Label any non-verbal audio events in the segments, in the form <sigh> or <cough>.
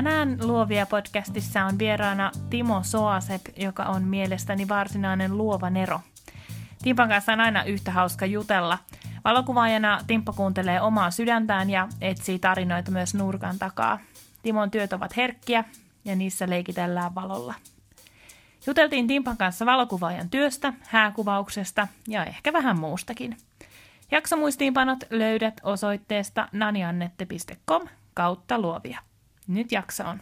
Tänään Luovia podcastissa on vieraana Timo Soasep, joka on mielestäni varsinainen luova nero. Timpan kanssa on aina yhtä hauska jutella. Valokuvaajana Timppa kuuntelee omaa sydäntään ja etsii tarinoita myös nurkan takaa. Timon työt ovat herkkiä ja niissä leikitellään valolla. Juteltiin Timpan kanssa valokuvaajan työstä, hääkuvauksesta ja ehkä vähän muustakin. Jaksomuistiinpanot löydät osoitteesta naniannette.com kautta luovia. Nyt jakso on.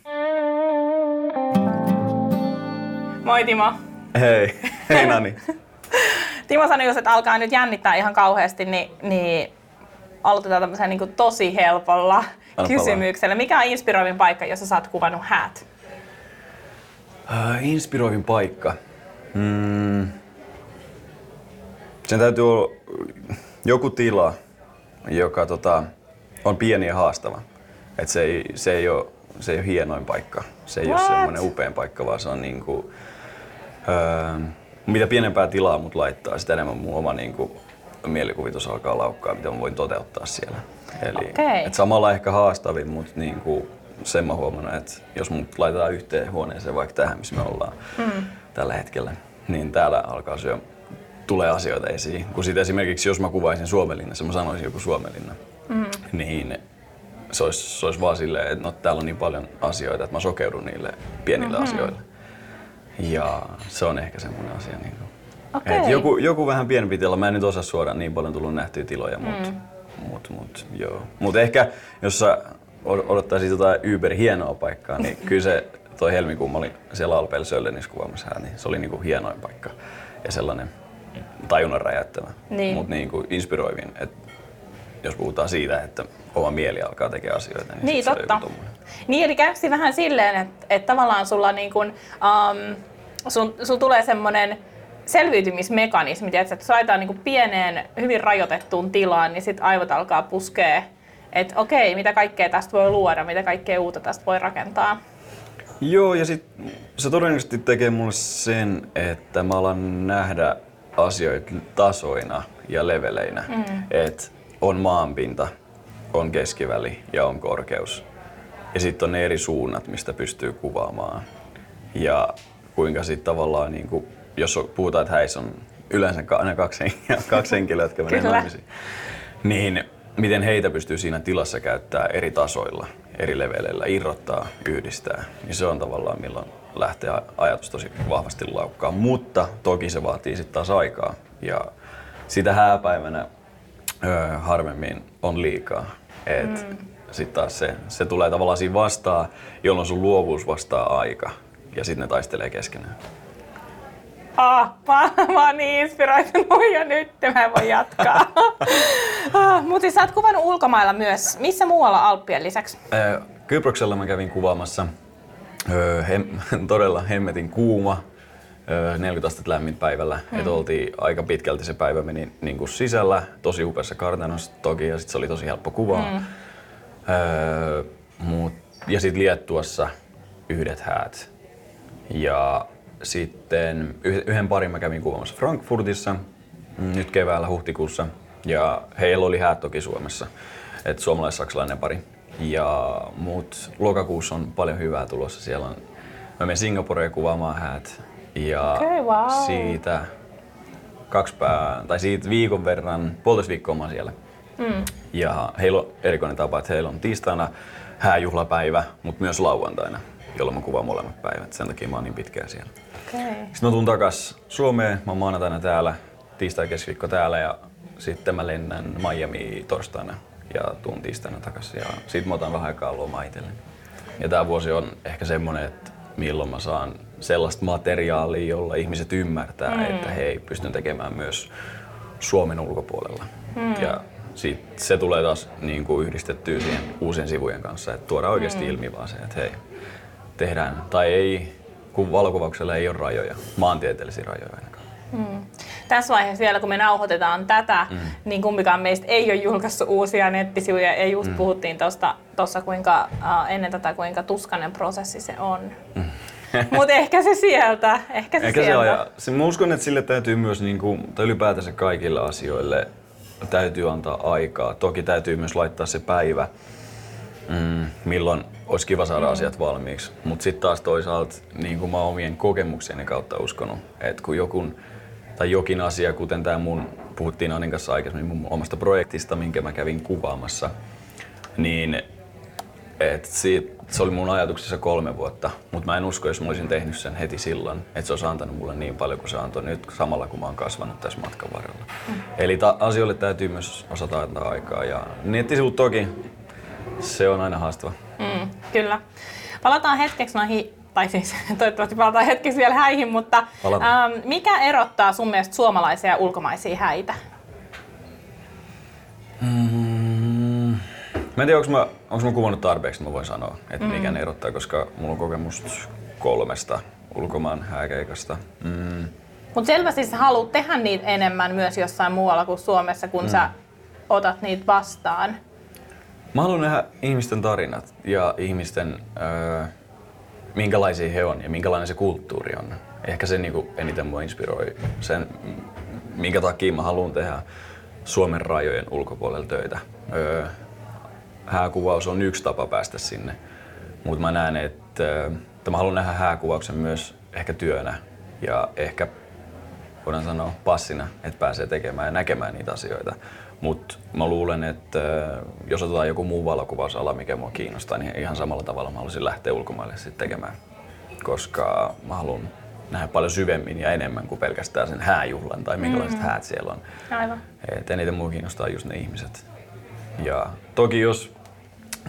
Moi Timo. Hei, hei Nani. <laughs> Timo sanoi, että alkaa nyt jännittää ihan kauheasti, niin, niin aloitetaan tämmöisen niin tosi helpolla Anna kysymyksellä. Palaa. Mikä on inspiroivin paikka, jossa sä oot kuvannut häät? Uh, inspiroivin paikka? Hmm. Sen täytyy olla joku tila, joka tota, on pieni ja haastava. Et se, ei, se, ei ole, se ei ole hienoin paikka. Se ei What? ole semmoinen upein paikka, vaan se on niinku, öö, mitä pienempää tilaa mut laittaa, sitä enemmän mun oma niinku, mielikuvitus alkaa laukkaa, mitä mä voin toteuttaa siellä. Eli okay. et samalla ehkä haastavin, mutta niinku, sen mä huomannut, että jos mut laitetaan yhteen huoneeseen vaikka tähän, missä me ollaan mm. tällä hetkellä, niin täällä alkaa syö, tulee asioita esiin. Kun sit esimerkiksi jos mä kuvaisin Suomenlinnassa, mä sanoisin joku Suomenlinna, mm. niin se olisi, se olisi vaan silleen, että no, täällä on niin paljon asioita, että mä sokeudun niille pienille mm-hmm. asioille. Ja se on ehkä semmoinen asia. Niin kuin, okay. Et joku, joku vähän pienempi tila, mä en nyt osaa suoraan niin paljon tullut nähtyä tiloja, mutta mm. mut, mut, joo. Mut ehkä jos sä odottaisit jotain Uber hienoa paikkaa, niin <laughs> kyllä se toi helmikuun, mä olin siellä Alpeilla Söllenissä kuvaamassa niin se oli niinku hienoin paikka ja sellainen tajunnan räjäyttävä, niin. mutta niinku inspiroivin. Et jos puhutaan siitä, että oma mieli alkaa tekemään asioita. Niin, niin totta. Niin, eli käykö vähän silleen, että, että tavallaan sulla niin kuin, um, sun, sun tulee semmoinen selviytymismekanismi, että jos laitetaan niin pieneen, hyvin rajoitettuun tilaan, niin sitten aivot alkaa puskea, että okei, mitä kaikkea tästä voi luoda, mitä kaikkea uutta tästä voi rakentaa. Joo, ja sitten se todennäköisesti tekee mulle sen, että mä alan nähdä asioita tasoina ja leveleinä. Mm. Että on maanpinta, on keskiväli ja on korkeus. Ja sitten on ne eri suunnat, mistä pystyy kuvaamaan. Ja kuinka sitten tavallaan, niin kuin, jos puhutaan, että häissä on yleensä aina kaksi, <laughs> kaksi henkilöä, jotka menee naimisiin, niin miten heitä pystyy siinä tilassa käyttää eri tasoilla, eri leveleillä, irrottaa, yhdistää, niin se on tavallaan milloin lähtee ajatus tosi vahvasti laukkaan. Mutta toki se vaatii sitten taas aikaa. Ja sitä hääpäivänä öö, harvemmin on liikaa. Et mm. Sitten taas se, se tulee tavallaan siinä vastaan, jolloin sun luovuus vastaa aika. Ja sitten ne taistelee keskenään. Ah, mä, mä oon niin inspiroitunut jo nyt, mä en voi jatkaa. <laughs> ah, Mutta siis sä oot kuvannut ulkomailla myös. Missä muualla Alppien lisäksi? Kyproksella mä kävin kuvaamassa. Öö, hem, <laughs> todella hemmetin kuuma 40 astetta lämmin päivällä. Hmm. että oltiin aika pitkälti se päivä meni niin kuin sisällä, tosi upeassa kartanossa toki ja sit se oli tosi helppo kuvaa. Hmm. Öö, mut, ja sitten Liettuassa yhdet häät. Ja sitten yhden parin mä kävin kuvaamassa Frankfurtissa mm, nyt keväällä huhtikuussa. Ja heillä oli häät toki Suomessa, että suomalais-saksalainen pari. Ja mut lokakuussa on paljon hyvää tulossa. Siellä on, mä menen Singaporeen kuvaamaan häät ja okay, wow. siitä kaksi pää, tai siitä viikon verran, puolitoista viikkoa mä siellä. Mm. Ja heillä on erikoinen tapa, että heillä on tiistaina hääjuhlapäivä, mutta myös lauantaina, jolloin mä kuvaan molemmat päivät. Sen takia mä oon niin pitkään siellä. Okay. Sitten mä tuun takas Suomeen, mä oon maanantaina täällä, tiistai keskiviikko täällä ja sitten mä lennän Miami torstaina ja tuun tiistaina takaisin ja sitten mä otan vähän aikaa lomaa itselleni. Ja tää vuosi on ehkä semmonen, että milloin mä saan sellaista materiaalia, jolla ihmiset ymmärtää, mm. että hei, pystyn tekemään myös Suomen ulkopuolella. Mm. Ja sit se tulee taas niin kuin yhdistettyä siihen uusien sivujen kanssa, että tuodaan oikeasti mm. ilmi vaan se, että hei, tehdään, tai ei kun valokuvauksella ei ole rajoja, maantieteellisiä rajoja ainakaan. Mm. Tässä vaiheessa vielä, kun me nauhoitetaan tätä, mm. niin kumpikaan meistä ei ole julkaissut uusia nettisivuja. Ja just mm. puhuttiin tuossa kuinka, uh, ennen tätä, kuinka tuskainen prosessi se on. Mm. <laughs> Mutta ehkä se sieltä. Ehkä se ehkä sieltä. Se se, mä uskon, että sille täytyy myös, niin kuin, tai ylipäätänsä kaikille asioille, täytyy antaa aikaa. Toki täytyy myös laittaa se päivä, mm, milloin olisi kiva saada mm. asiat valmiiksi. Mutta sitten taas toisaalta niin kuin mä omien kokemuksieni kautta uskonut, että kun jokun, tai jokin asia, kuten tämä mun, puhuttiin Anin kanssa aikaisemmin mun omasta projektista, minkä mä kävin kuvaamassa, niin et siitä, se oli mun ajatuksissa kolme vuotta, mutta mä en usko, jos mä olisin tehnyt sen heti silloin, että se olisi antanut mulle niin paljon kuin se antoi nyt samalla, kun mä oon kasvanut tässä matkan varrella. Mm. Eli ta- asioille täytyy myös osata antaa aikaa ja nettisivut toki, se on aina haastava. Mm, kyllä. Palataan hetkeksi noihin, tai siis <laughs> toivottavasti palataan hetkeksi vielä häihin, mutta ähm, mikä erottaa sun mielestä suomalaisia ja ulkomaisia häitä? Mä en tiedä, onko mä, onko mä kuvannut tarpeeksi, mä voin sanoa, että mm. mikä ne erottaa, koska mulla on kokemus kolmesta ulkomaan hääkeikasta. Mm. Mutta selvästi sä haluat tehdä niitä enemmän myös jossain muualla kuin Suomessa, kun mm. sä otat niitä vastaan. Mä haluan nähdä ihmisten tarinat ja ihmisten, öö, minkälaisia he on ja minkälainen se kulttuuri on. Ehkä se niin eniten mua inspiroi sen, minkä takia mä haluan tehdä Suomen rajojen ulkopuolella töitä. Öö, hääkuvaus on yksi tapa päästä sinne, mutta mä näen, että, että mä haluan nähdä hääkuvauksen myös ehkä työnä ja ehkä voidaan sanoa passina, että pääsee tekemään ja näkemään niitä asioita. Mutta mä luulen, että äh, jos otetaan joku muu valokuvausala, mikä mua kiinnostaa, niin ihan samalla tavalla mä haluaisin lähteä ulkomaille sitten tekemään. Koska mä haluan nähdä paljon syvemmin ja enemmän kuin pelkästään sen hääjuhlan tai minkälaiset mm-hmm. häät siellä on. Aivan. Et eniten mua kiinnostaa just ne ihmiset. Ja toki jos,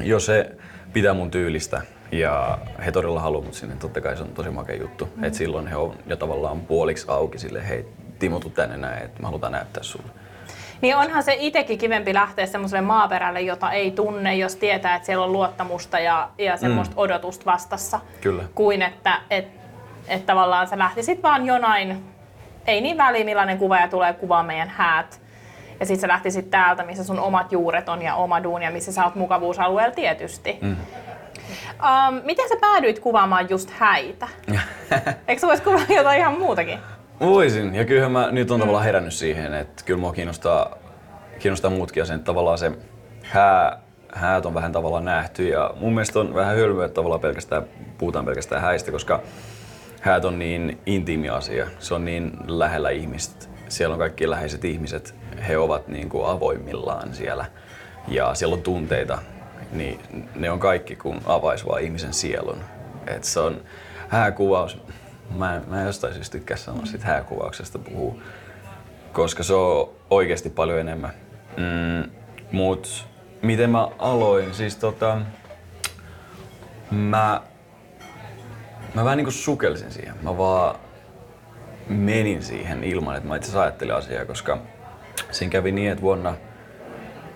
jos se pitää mun tyylistä ja he todella haluavat mut sinne, totta kai se on tosi makea juttu. Mm-hmm. Et silloin he on jo tavallaan puoliksi auki sille, hei Timo, tuu tänne näin, että me halutaan näyttää sulle. Niin onhan se itsekin kivempi lähteä semmoiselle maaperälle, jota ei tunne, jos tietää, että siellä on luottamusta ja, ja semmoista mm. odotusta vastassa. Kyllä. Kuin että et, et tavallaan sä lähtisit vaan jonain, ei niin väliä millainen kuvaaja tulee kuvaa meidän häät. Ja sit sä lähtisit täältä, missä sun omat juuret on ja oma duuni ja missä sä oot mukavuusalueella tietysti. Mm. Um, miten sä päädyit kuvaamaan just häitä? <laughs> Eikö sä vois kuvaa jotain ihan muutakin? Voisin, ja kyllähän mä nyt on tavallaan herännyt siihen, että kyllä mua kiinnostaa, kiinnostaa muutkin asiat. Tavallaan se hää, häät on vähän tavallaan nähty ja mun mielestä on vähän hölmöä, että tavallaan pelkästään, puhutaan pelkästään häistä, koska häät on niin intiimi asia. Se on niin lähellä ihmistä. Siellä on kaikki läheiset ihmiset. He ovat niin kuin avoimillaan siellä ja siellä on tunteita. Niin ne on kaikki kun avaisi vaan ihmisen sielun. Et se on hääkuvaus Mä, mä jostain syystä tykkää sanoa siitä hääkuvauksesta puhuu, koska se on oikeasti paljon enemmän. Mm, mut miten mä aloin? Siis tota, mä, mä vähän niinku sukelsin siihen. Mä vaan menin siihen ilman, että mä itse ajattelin asiaa, koska siinä kävi niin, että vuonna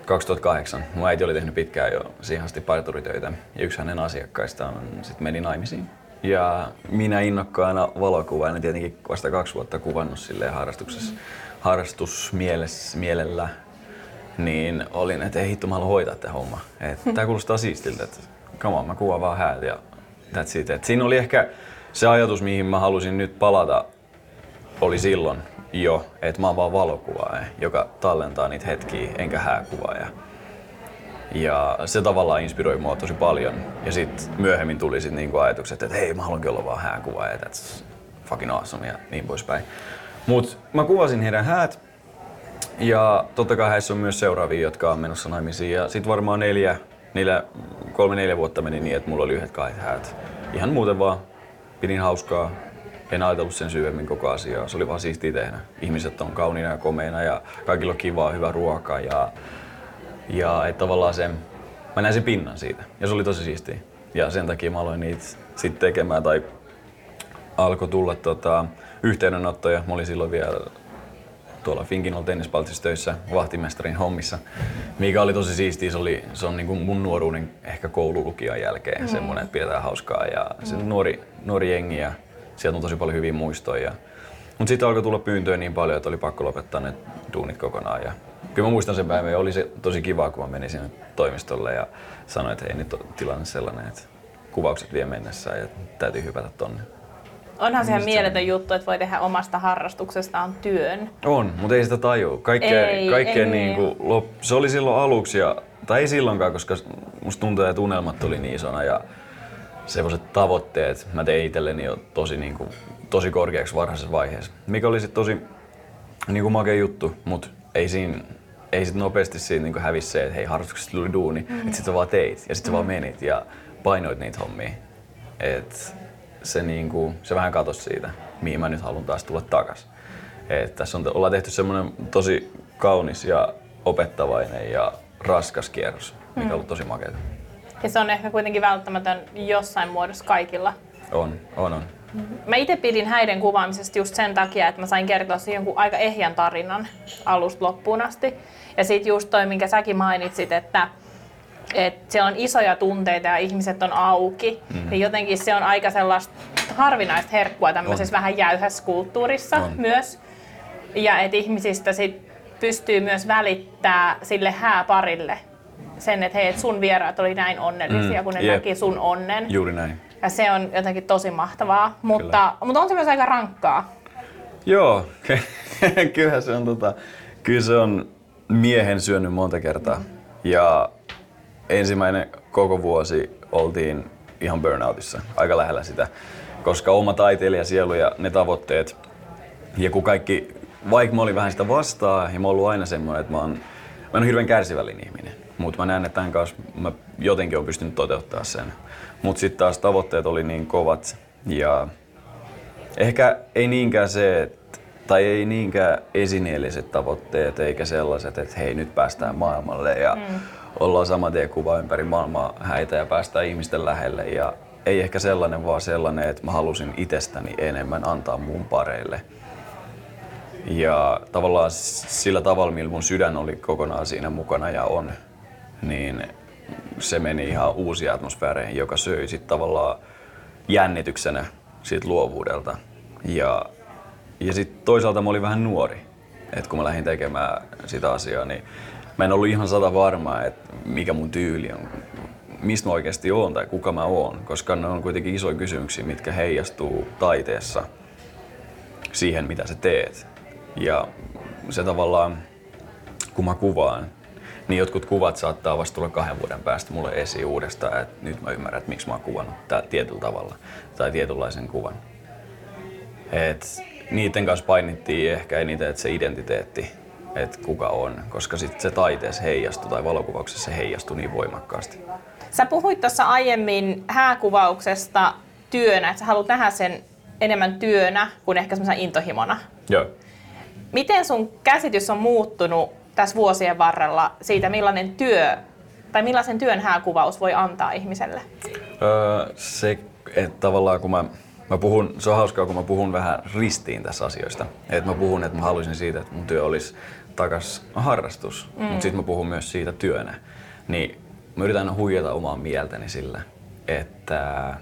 2008 mun äiti oli tehnyt pitkään jo siihen asti parturitöitä ja yksi hänen asiakkaistaan sitten meni naimisiin. Ja minä innokkaana valokuvaajana tietenkin vasta kaksi vuotta kuvannut silleen harrastuksessa, harrastusmielellä, niin olin, että ei hitto, mä haluan hoitaa tämä homma. <laughs> Tämä kuulostaa siistiltä, että come on, mä kuvaan vaan häät ja that's it. Et siinä oli ehkä se ajatus, mihin mä halusin nyt palata, oli silloin jo, että mä oon vaan valokuvaaja, joka tallentaa niitä hetkiä, enkä hääkuvaaja. Ja se tavallaan inspiroi mua tosi paljon. Ja sitten myöhemmin tuli sit niinku ajatukset, että hei, mä haluankin olla vaan hääkuvaaja, that's fucking awesome ja niin poispäin. Mut mä kuvasin heidän häät. Ja totta kai heissä on myös seuraavia, jotka on menossa naimisiin. Ja sit varmaan neljä, neljä, kolme neljä vuotta meni niin, että mulla oli yhdet kahdet häät. Ihan muuten vaan. Pidin hauskaa. En ajatellut sen syvemmin koko asiaa. Se oli vaan siistiä tehdä. Ihmiset on kauniina ja komeina ja kaikilla on kivaa, hyvä ruoka ja ja että tavallaan se, mä näin sen pinnan siitä ja se oli tosi siistiä. Ja sen takia mä aloin niitä sitten tekemään tai alkoi tulla tota, yhteydenottoja. Mä olin silloin vielä tuolla Finkinol tennispaltissa töissä vahtimestarin hommissa, mikä oli tosi siistiä. Se, oli, se on niin kuin mun nuoruuden ehkä koululukion jälkeen mm. semmoinen, että pidetään hauskaa ja se nuori, nuori jengi ja sieltä on tosi paljon hyviä muistoja. Mutta sitten alkoi tulla pyyntöjä niin paljon, että oli pakko lopettaa ne duunit kokonaan. Ja kyllä mä muistan sen päivän ja oli se tosi kiva, kun mä menin sinne toimistolle ja sanoin, että ei nyt ole tilanne sellainen, että kuvaukset vie mennessä ja täytyy hypätä tonne. Onhan se ihan mieletön juttu, että voi tehdä omasta harrastuksestaan työn. On, mutta ei sitä tajua. Kaikkea, Ei, kaikkea ei. niin kuin, lop, se oli silloin aluksi, ja, tai ei silloinkaan, koska musta tuntuu, että unelmat oli niin isona ja semmoiset tavoitteet mä tein itselleni jo tosi, niin kuin, tosi korkeaksi varhaisessa vaiheessa. Mikä oli sit tosi niin kuin makea juttu, mutta ei siinä ei sit nopeasti siitä niin hävisi se, että hei harrastuksesta tuli duuni, mm-hmm. että sit sä vaan teit ja sit sä vaan menit ja painoit niitä hommia. Et se, niin kuin, se vähän katosi siitä, mihin mä nyt haluan taas tulla takas. Et tässä on, ollaan tehty semmoinen tosi kaunis ja opettavainen ja raskas kierros, mikä on ollut tosi makeata. Ja se on ehkä kuitenkin välttämätön jossain muodossa kaikilla. On, on, on. Mä itse pidin häiden kuvaamisesta just sen takia, että mä sain kertoa siihen jonkun aika ehjän tarinan alusta loppuun asti. Ja sitten just toi, minkä säkin mainitsit, että että siellä on isoja tunteita ja ihmiset on auki, mm. niin jotenkin se on aika sellaista harvinaista herkkua tämmöisessä vähän jäyhässä kulttuurissa On. myös. Ja että ihmisistä sit pystyy myös välittää sille hääparille sen, että hei, et sun vieraat oli näin onnellisia, Mm, kun ne jep. näki sun onnen. Juuri näin. Ja se on jotenkin tosi mahtavaa, mutta, mutta on se myös aika rankkaa. Joo, <laughs> kyllähän se on, tota, kyllä se on miehen syönyt monta kertaa. Ja ensimmäinen koko vuosi oltiin ihan burnoutissa, aika lähellä sitä. Koska oma taiteilijasielu ja ne tavoitteet, ja kun kaikki, vaikka mä olin vähän sitä vastaan, ja mä oon ollut aina semmoinen, että mä oon, mä oon hirveän kärsivällinen ihminen. Mutta mä näen, että tämän kanssa mä jotenkin oon pystynyt toteuttaa sen. Mutta sitten taas tavoitteet oli niin kovat, ja Ehkä ei niinkään se, että, tai ei niinkään esineelliset tavoitteet, eikä sellaiset, että hei nyt päästään maailmalle ja mm. ollaan sama tien kuva ympäri maailmaa häitä ja päästään ihmisten lähelle. Ja ei ehkä sellainen, vaan sellainen, että mä halusin itsestäni enemmän antaa mun pareille. Ja tavallaan sillä tavalla, millä mun sydän oli kokonaan siinä mukana ja on, niin se meni ihan uusiin atmosfääreihin, joka söi sit tavallaan jännityksenä siitä luovuudelta. Ja, ja sitten toisaalta mä olin vähän nuori. Et kun mä lähdin tekemään sitä asiaa, niin mä en ollut ihan sata varma, että mikä mun tyyli on, mistä mä oikeasti oon tai kuka mä oon, koska ne on kuitenkin isoja kysymyksiä, mitkä heijastuu taiteessa siihen, mitä sä teet. Ja se tavallaan, kun mä kuvaan, niin jotkut kuvat saattaa vasta tulla kahden vuoden päästä mulle esiin uudestaan, että nyt mä ymmärrän, että miksi mä oon kuvannut tää tietyllä tavalla tai tietynlaisen kuvan. Et niiden kanssa painittiin ehkä eniten, että se identiteetti, että kuka on, koska sitten se taiteessa heijastui tai valokuvauksessa se heijastui niin voimakkaasti. Sä puhuit tuossa aiemmin hääkuvauksesta työnä, että sä haluat nähdä sen enemmän työnä kuin ehkä semmoisena intohimona. Joo. Miten sun käsitys on muuttunut tässä vuosien varrella siitä, millainen työ tai millaisen työn hääkuvaus voi antaa ihmiselle? Öö, se, että tavallaan kun mä, mä puhun, se on hauskaa, kun mä puhun vähän ristiin tässä asioista. Että mä puhun, että mä haluaisin siitä, että mun työ olisi takas harrastus, mm. mutta sitten mä puhun myös siitä työnä. Niin mä yritän huijata omaa mieltäni sillä, että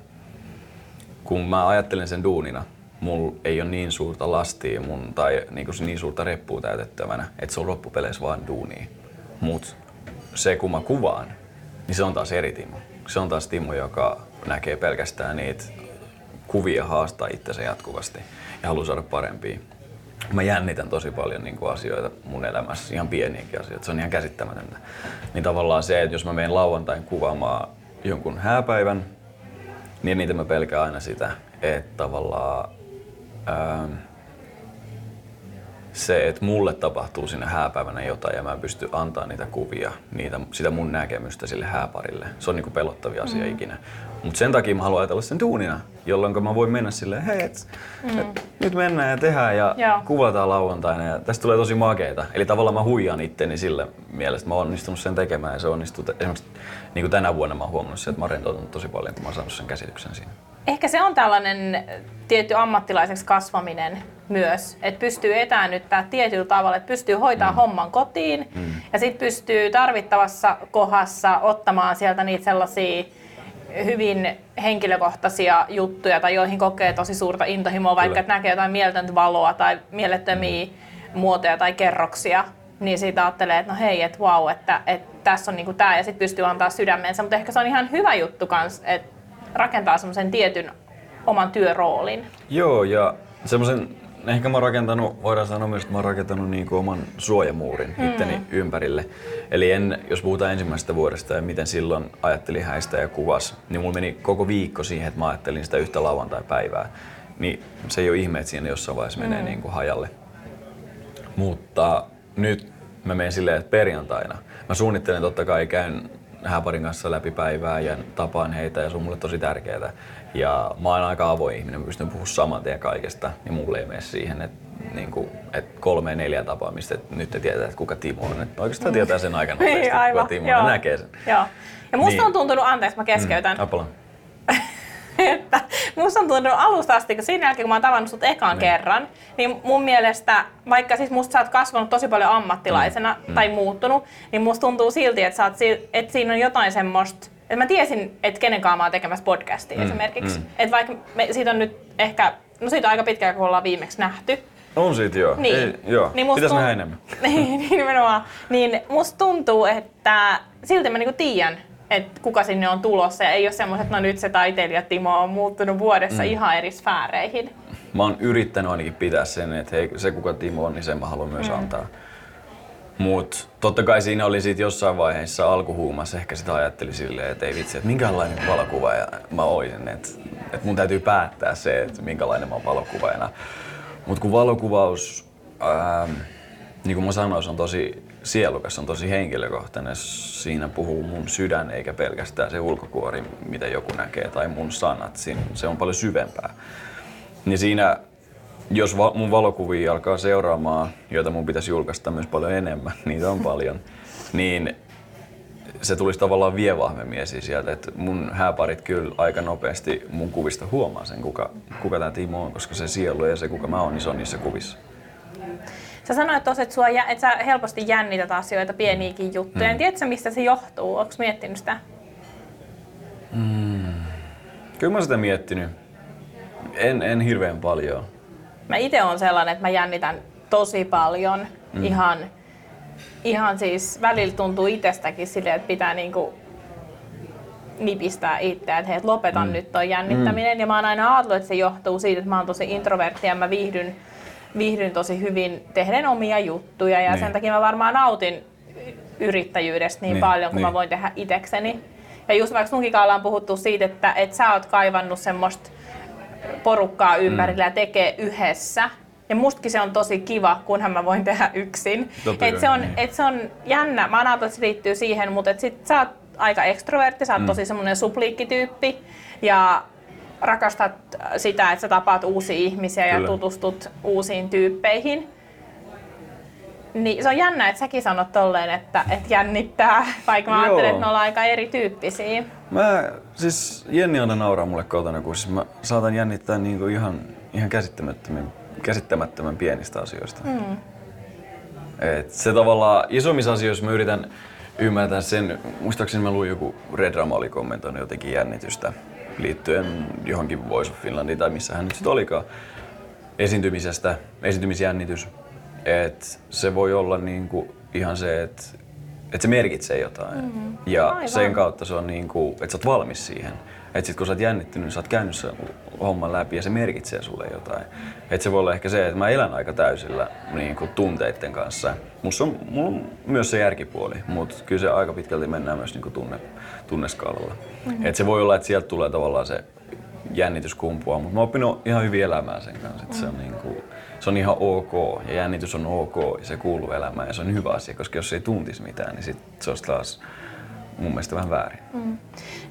kun mä ajattelen sen duunina, mulla ei ole niin suurta lastia mun, tai niinku niin suurta reppua täytettävänä, että se on loppupeleissä vaan duunia. Mut se kun mä kuvaan, niin se on taas eri Timo. Se on taas Timo, joka näkee pelkästään niitä kuvia haastaa itsensä jatkuvasti ja haluaa saada parempia. Mä jännitän tosi paljon niin kuin asioita mun elämässä, ihan pieniäkin asioita. Se on ihan käsittämätöntä. Niin tavallaan se, että jos mä menen lauantain kuvaamaan jonkun hääpäivän, niin niitä mä pelkään aina sitä, että tavallaan ähm, se, että mulle tapahtuu siinä hääpäivänä jotain ja mä en pysty antaa niitä kuvia, niitä, sitä mun näkemystä sille hääparille. Se on niinku pelottavia asia mm. ikinä. Mutta sen takia mä haluan ajatella sen duunina, jolloin mä voin mennä silleen, hei, et, mm. et, nyt mennään ja tehdään ja Joo. kuvataan lauantaina ja tästä tulee tosi makeita. Eli tavallaan mä huijaan itteni sillä mielessä, mä oon onnistunut sen tekemään ja se onnistuu. te- Esimerkiksi niin kuin tänä vuonna mä oon huomannut sen, että mä oon rentoutunut tosi paljon, kun mä oon saanut sen käsityksen siinä. Ehkä se on tällainen tietty ammattilaiseksi kasvaminen myös, että pystyy etäännyttää tietyllä tavalla, että pystyy hoitaa mm. homman kotiin mm. ja sitten pystyy tarvittavassa kohdassa ottamaan sieltä niitä sellaisia hyvin henkilökohtaisia juttuja tai joihin kokee tosi suurta intohimoa, vaikka että näkee jotain mieletöntä valoa tai mielettömiä mm. muotoja tai kerroksia, niin siitä ajattelee, että no hei, että wow, että, että tässä on niinku tämä ja sitten pystyy antaa sydämensä, mutta ehkä se on ihan hyvä juttu kans, että rakentaa semmoisen tietyn oman työroolin. Joo, ja semmoisen ehkä mä oon rakentanut, voidaan sanoa myös, että mä oon rakentanut niin kuin oman suojamuurin mm. itteni ympärille. Eli en, jos puhutaan ensimmäisestä vuodesta ja miten silloin ajattelin häistä ja kuvas, niin mulla meni koko viikko siihen, että mä ajattelin sitä yhtä lauantai-päivää. Niin se ei ole ihme, että siinä jossain vaiheessa menee mm. niin kuin hajalle. Mutta nyt mä menen silleen, että perjantaina mä suunnittelen totta kai, käyn hääparin kanssa läpi päivää ja tapaan heitä ja se on mulle tosi tärkeää. Ja mä oon aika avoin ihminen, mä pystyn puhumaan saman tien kaikesta, niin mulle ei mene siihen, että niin kuin, että kolme neljä tapaamista, että nyt te tietää, että kuka Timo on. Että oikeastaan tietää sen aikana nopeasti, niin, kuka Timo on, näkee sen. Joo. Ja musta niin. on tuntunut, anteeksi mä keskeytän. Mm, <laughs> että musta on tuntunut alusta asti, kun siinä jälkeen kun mä oon tavannut sut ekan niin. kerran, niin mun mielestä, vaikka siis musta sä oot kasvanut tosi paljon ammattilaisena mm. tai muuttunut, niin musta tuntuu silti, että, sä oot, että siinä on jotain semmoista, että mä tiesin, että kenen kanssa mä oon tekemässä podcastia mm. esimerkiksi. Mm. Että vaikka me, siitä on nyt ehkä, no siitä on aika pitkään, kun ollaan viimeksi nähty. On siitä joo. Niin. Ei, joo. Niin Pitäis tunt... nähdä enemmän. <laughs> niin, nimenomaan. Niin musta tuntuu, että silti mä niinku tiedän, että kuka sinne on tulossa ja ei ole semmoiset, että no nyt se taiteilija Timo on muuttunut vuodessa mm. ihan eri sfääreihin. Mä oon yrittänyt ainakin pitää sen, että hei, se kuka Timo on, niin sen mä haluan myös mm. antaa. Mut totta kai siinä oli sit jossain vaiheessa alkuhuumassa ehkä sitä ajatteli silleen, että ei vitsi, että minkälainen valokuva mä oisin, että, että mun täytyy päättää se, että minkälainen mä oon valokuvaajana. Mut kun valokuvaus, ää, niin kuin mä sanoin, se on tosi sielukas, on tosi henkilökohtainen. Siinä puhuu mun sydän eikä pelkästään se ulkokuori, mitä joku näkee, tai mun sanat. Siinä, se on paljon syvempää. Niin siinä, jos va- mun valokuvia alkaa seuraamaan, joita mun pitäisi julkaista myös paljon enemmän, <laughs> niitä on paljon, niin se tulisi tavallaan vie vahvemmin esiin sieltä, että mun hääparit kyllä aika nopeasti mun kuvista huomaa sen, kuka, kuka tämä Timo on, koska se sielu ja se kuka mä oon, niin se on niissä kuvissa. Sä sanoit tuossa, että, sua, että sä helposti jännität asioita, pieniäkin juttuja. Mm. Tiedätkö, mistä se johtuu? Onko miettinyt sitä? Mm. Kyllä mä sitä miettinyt. En, en hirveän paljon. Mä itse on sellainen, että mä jännitän tosi paljon. Mm. Ihan, ihan siis välillä tuntuu itsestäkin silleen, että pitää niinku nipistää itseä, että hei, lopetan mm. nyt toi jännittäminen. Mm. Ja mä oon aina ajatellut, että se johtuu siitä, että mä oon tosi introvertti ja mä viihdyn viihdyn tosi hyvin tehden omia juttuja ja niin. sen takia mä varmaan nautin yrittäjyydestä niin, niin paljon, kun niin. mä voin tehdä itekseni. Ja just vaikka sunkin on puhuttu siitä, että, että sä oot kaivannut semmoista porukkaa ympärillä mm. ja tekee yhdessä. Ja mustakin se on tosi kiva, kunhan mä voin tehdä yksin. Et se, on, niin. et se on jännä. Mä ajattelen, että se liittyy siihen, mutta et sit sä oot aika ekstrovertti, sä oot mm. tosi semmoinen supliikkityyppi. Ja rakastat sitä, että sä tapaat uusia ihmisiä Kyllä. ja tutustut uusiin tyyppeihin. Niin se on jännä, että säkin sanot tolleen, että, että jännittää, <laughs> vaikka mä Joo. ajattelen, että me ollaan aika erityyppisiä. Mä, siis Jenni aina nauraa mulle kotona, kun siis mä saatan jännittää niinku ihan, ihan käsittämättömän, käsittämättömän pienistä asioista. Mm. Et se tavallaan isommissa asioissa mä yritän ymmärtää sen, muistaakseni mä luin joku Red Rama oli kommentoinut jotenkin jännitystä liittyen johonkin Voice of Finlandiin tai missä hän nyt sitten olikaan esiintymisestä, esiintymisjännitys. Et se voi olla niinku ihan se, että et se merkitsee jotain. Mm-hmm. Ja Aivan. sen kautta se on niinku, että sä oot valmis siihen. Että sit kun sä oot jännittynyt, niin sä oot käynyt sen homman läpi ja se merkitsee sulle jotain. Että se voi olla ehkä se, että mä elän aika täysillä niin kuin tunteiden kanssa. Musta on, mulla on myös se järkipuoli, mutta kyllä se aika pitkälti mennään myös niin kuin tunne, tunneskaalalla. Mm-hmm. Että se voi olla, että sieltä tulee tavallaan se jännitys kumpua, mutta mä oon oppinut ihan hyvin elämään sen kanssa. Mm. se, on niin kuin, se on ihan ok ja jännitys on ok ja se kuuluu elämään ja se on hyvä asia, koska jos ei tuntisi mitään, niin sit se olisi taas mun mielestä vähän väärin. Mm.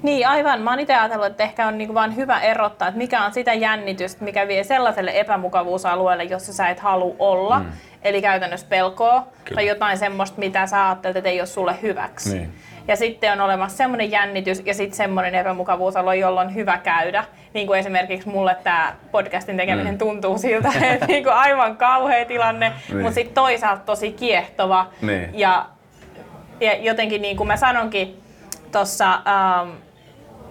Niin aivan. Mä oon itse ajatellut, että ehkä on niinku vaan hyvä erottaa, että mikä on sitä jännitystä, mikä vie sellaiselle epämukavuusalueelle, jossa sä et halua olla. Mm. Eli käytännössä pelkoa Kyllä. tai jotain semmoista, mitä sä ajattelet, että ei ole sulle hyväksi. Niin. Ja sitten on olemassa semmoinen jännitys ja sitten semmoinen epämukavuusalue, jolla on hyvä käydä. Niin kuin esimerkiksi mulle tämä podcastin tekeminen mm. tuntuu siltä, <laughs> että niin kuin aivan kauhea tilanne, niin. mutta sitten toisaalta tosi kiehtova. Niin. Ja, ja jotenkin niin kuin mä sanonkin tuossa ähm,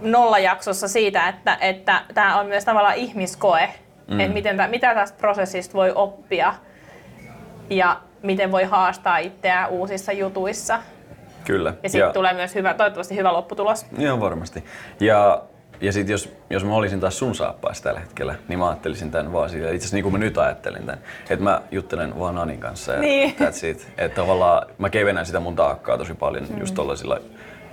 nollajaksossa siitä, että että tämä on myös tavallaan ihmiskoe, mm. että miten, mitä tästä prosessista voi oppia ja miten voi haastaa itseään uusissa jutuissa. Kyllä. Ja sitten tulee myös hyvä, toivottavasti hyvä lopputulos. Joo, varmasti. Ja, ja sitten jos, jos mä olisin taas sun saappaissa tällä hetkellä, niin mä ajattelisin tämän vaan siitä, itse asiassa niin kuin mä nyt ajattelin tämän, että mä juttelen vaan Anin kanssa ja niin. <laughs> that's it. Että tavallaan mä kevennän sitä mun taakkaa tosi paljon mm. just tollaisilla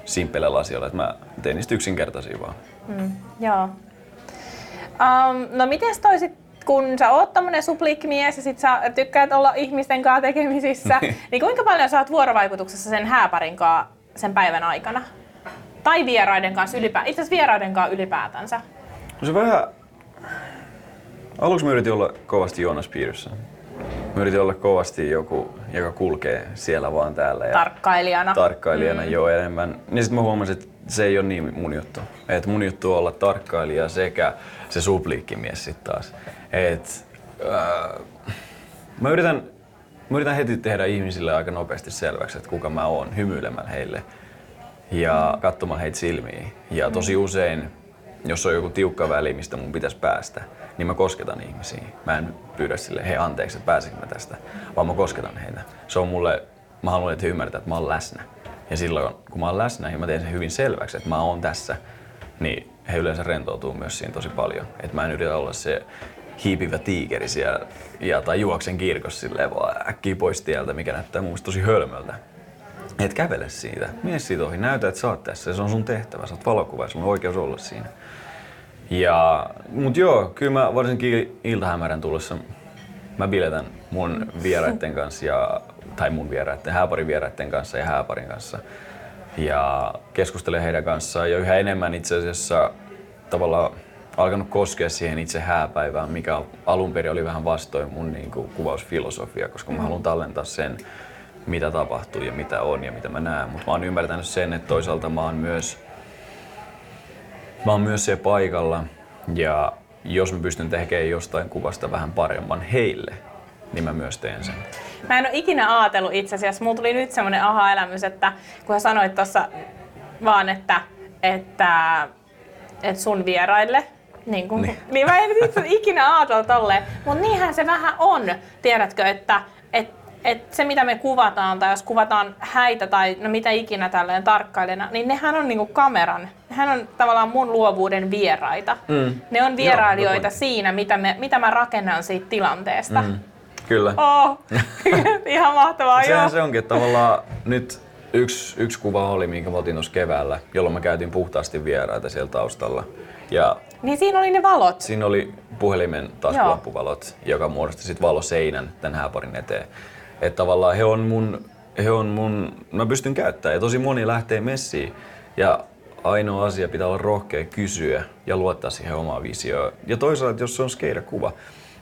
simpeleillä asioilla, että mä teen niistä yksinkertaisia vaan. Mm, joo. Um, no miten toi sit, kun sä oot tämmönen supliikkimies ja sit sä tykkäät olla ihmisten kanssa tekemisissä, <laughs> niin kuinka paljon sä oot vuorovaikutuksessa sen hääparin kanssa sen päivän aikana? Tai vieraiden kanssa ylipäätään, itse asiassa vieraiden kanssa ylipäätänsä? No se vähän... Aluksi mä yritin olla kovasti Joonas piirissä. Mä yritin olla kovasti joku, joka kulkee siellä vaan täällä. Ja tarkkailijana. Tarkkailijana, mm. joo enemmän. Niin sit mä huomasin, että se ei ole niin mun juttu. Et mun juttu on olla tarkkailija sekä se supliikkimies sitten taas. Et, äh, mä, yritän, mä yritän heti tehdä ihmisille aika nopeasti selväksi, että kuka mä oon, hymyilemällä heille ja mm. katsomaan heitä silmiin. Ja tosi usein, jos on joku tiukka väli, mistä mun pitäisi päästä, niin mä kosketan ihmisiä. Mä en pyydä sille, hei anteeksi, että pääsinkö mä tästä, vaan mä kosketan heitä. Se on mulle, mä haluan, että he ymmärtää, että mä oon läsnä. Ja silloin, kun mä oon läsnä ja mä teen sen hyvin selväksi, että mä oon tässä, niin he yleensä rentoutuu myös siinä tosi paljon. Että mä en yritä olla se hiipivä tiikeri siellä ja, tai juoksen kirkossa silleen vaan äkkiä pois tieltä, mikä näyttää mun tosi hölmöltä. Et kävele siitä, mene siitä ohi, näytä, että sä oot tässä, se on sun tehtävä, sä oot valokuva ja sulla on oikeus olla siinä. Ja, mut joo, kyllä mä varsinkin iltahämärän tullessa mä biletän mun vieraiden <laughs> kanssa ja, tai mun vieraiden, hääparin vieraiden kanssa ja hääparin kanssa. Ja keskustelen heidän kanssaan ja yhä enemmän itse asiassa tavallaan alkanut koskea siihen itse hääpäivään, mikä alun perin oli vähän vastoin mun niin kuin, kuvausfilosofia, koska mä haluan tallentaa sen, mitä tapahtuu ja mitä on ja mitä mä näen. Mutta mä oon ymmärtänyt sen, että toisaalta mä oon myös mä oon myös siellä paikalla ja jos mä pystyn tekemään jostain kuvasta vähän paremman heille, niin mä myös teen sen. Mä en ole ikinä ajatellut itse asiassa. Mulla tuli nyt semmoinen aha-elämys, että kun sä sanoit tuossa vaan, että, että, että sun vieraille, niin, kun, niin. <laughs> niin mä en itse ikinä ajatella tolleen, mutta niinhän se vähän on, tiedätkö, että, että et se mitä me kuvataan, tai jos kuvataan häitä tai no mitä ikinä tälleen tarkkailijana, niin nehän on niinku kameran, nehän on tavallaan mun luovuuden vieraita. Mm. Ne on vierailijoita Joo, siinä, mitä, me, mitä mä rakennan siitä tilanteesta. Mm. Kyllä. Oh, <laughs> ihan mahtavaa, Sehän joo. se onkin, että tavallaan nyt yksi, yksi kuva oli, minkä mä otin tuossa keväällä, jolloin mä käytin puhtaasti vieraita siellä taustalla. Ja niin siinä oli ne valot. Siinä oli puhelimen taskulampuvalot, joka muodosti sitten valoseinän tämän hääparin eteen. Että tavallaan he on mun, he on mun, mä pystyn käyttämään ja tosi moni lähtee messiin. Ja ainoa asia pitää olla rohkea kysyä ja luottaa siihen omaan visioon. Ja toisaalta, jos se on skeirakuva,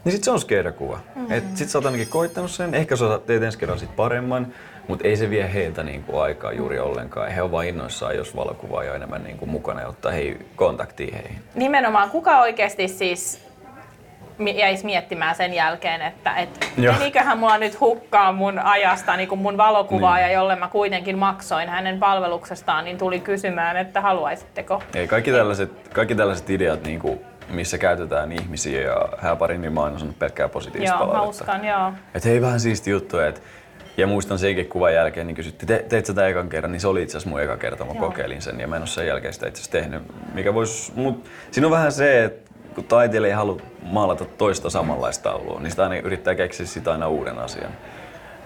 niin sit se on skeirakuva. Mm-hmm. Et sit sä oot ainakin koittanut sen, ehkä sä teet ensi kerran sit paremman, mutta ei se vie heiltä niinku aikaa juuri ollenkaan. He on vain innoissaan, jos valokuvaa on enemmän niinku mukana ja ottaa hei, kontaktia heihin. Nimenomaan, kuka oikeasti siis jäisi miettimään sen jälkeen, että et, meniköhän mulla nyt hukkaa mun ajasta niin kuin mun valokuvaaja, niin. jolle mä kuitenkin maksoin hänen palveluksestaan, niin tuli kysymään, että haluaisitteko. Ei, kaikki, tällaiset, kaikki tällaiset ideat, niin kuin, missä käytetään ihmisiä ja hääparin, niin mä oon sanonut pelkkää positiivista joo, palautetta. Hauskan, joo. Et hei, vähän siisti juttu, että ja muistan senkin kuvan jälkeen, niin kysyttiin, Te, teit sä ekan kerran, niin se oli itse asiassa mun eka kerta, mä Joo. kokeilin sen ja mä en ole sen jälkeen sitä itse asiassa tehnyt. Mikä vois, mut, siinä on vähän se, että kun taiteilija ei halua maalata toista samanlaista taulua, niin sitä aina yrittää keksiä sitä aina uuden asian.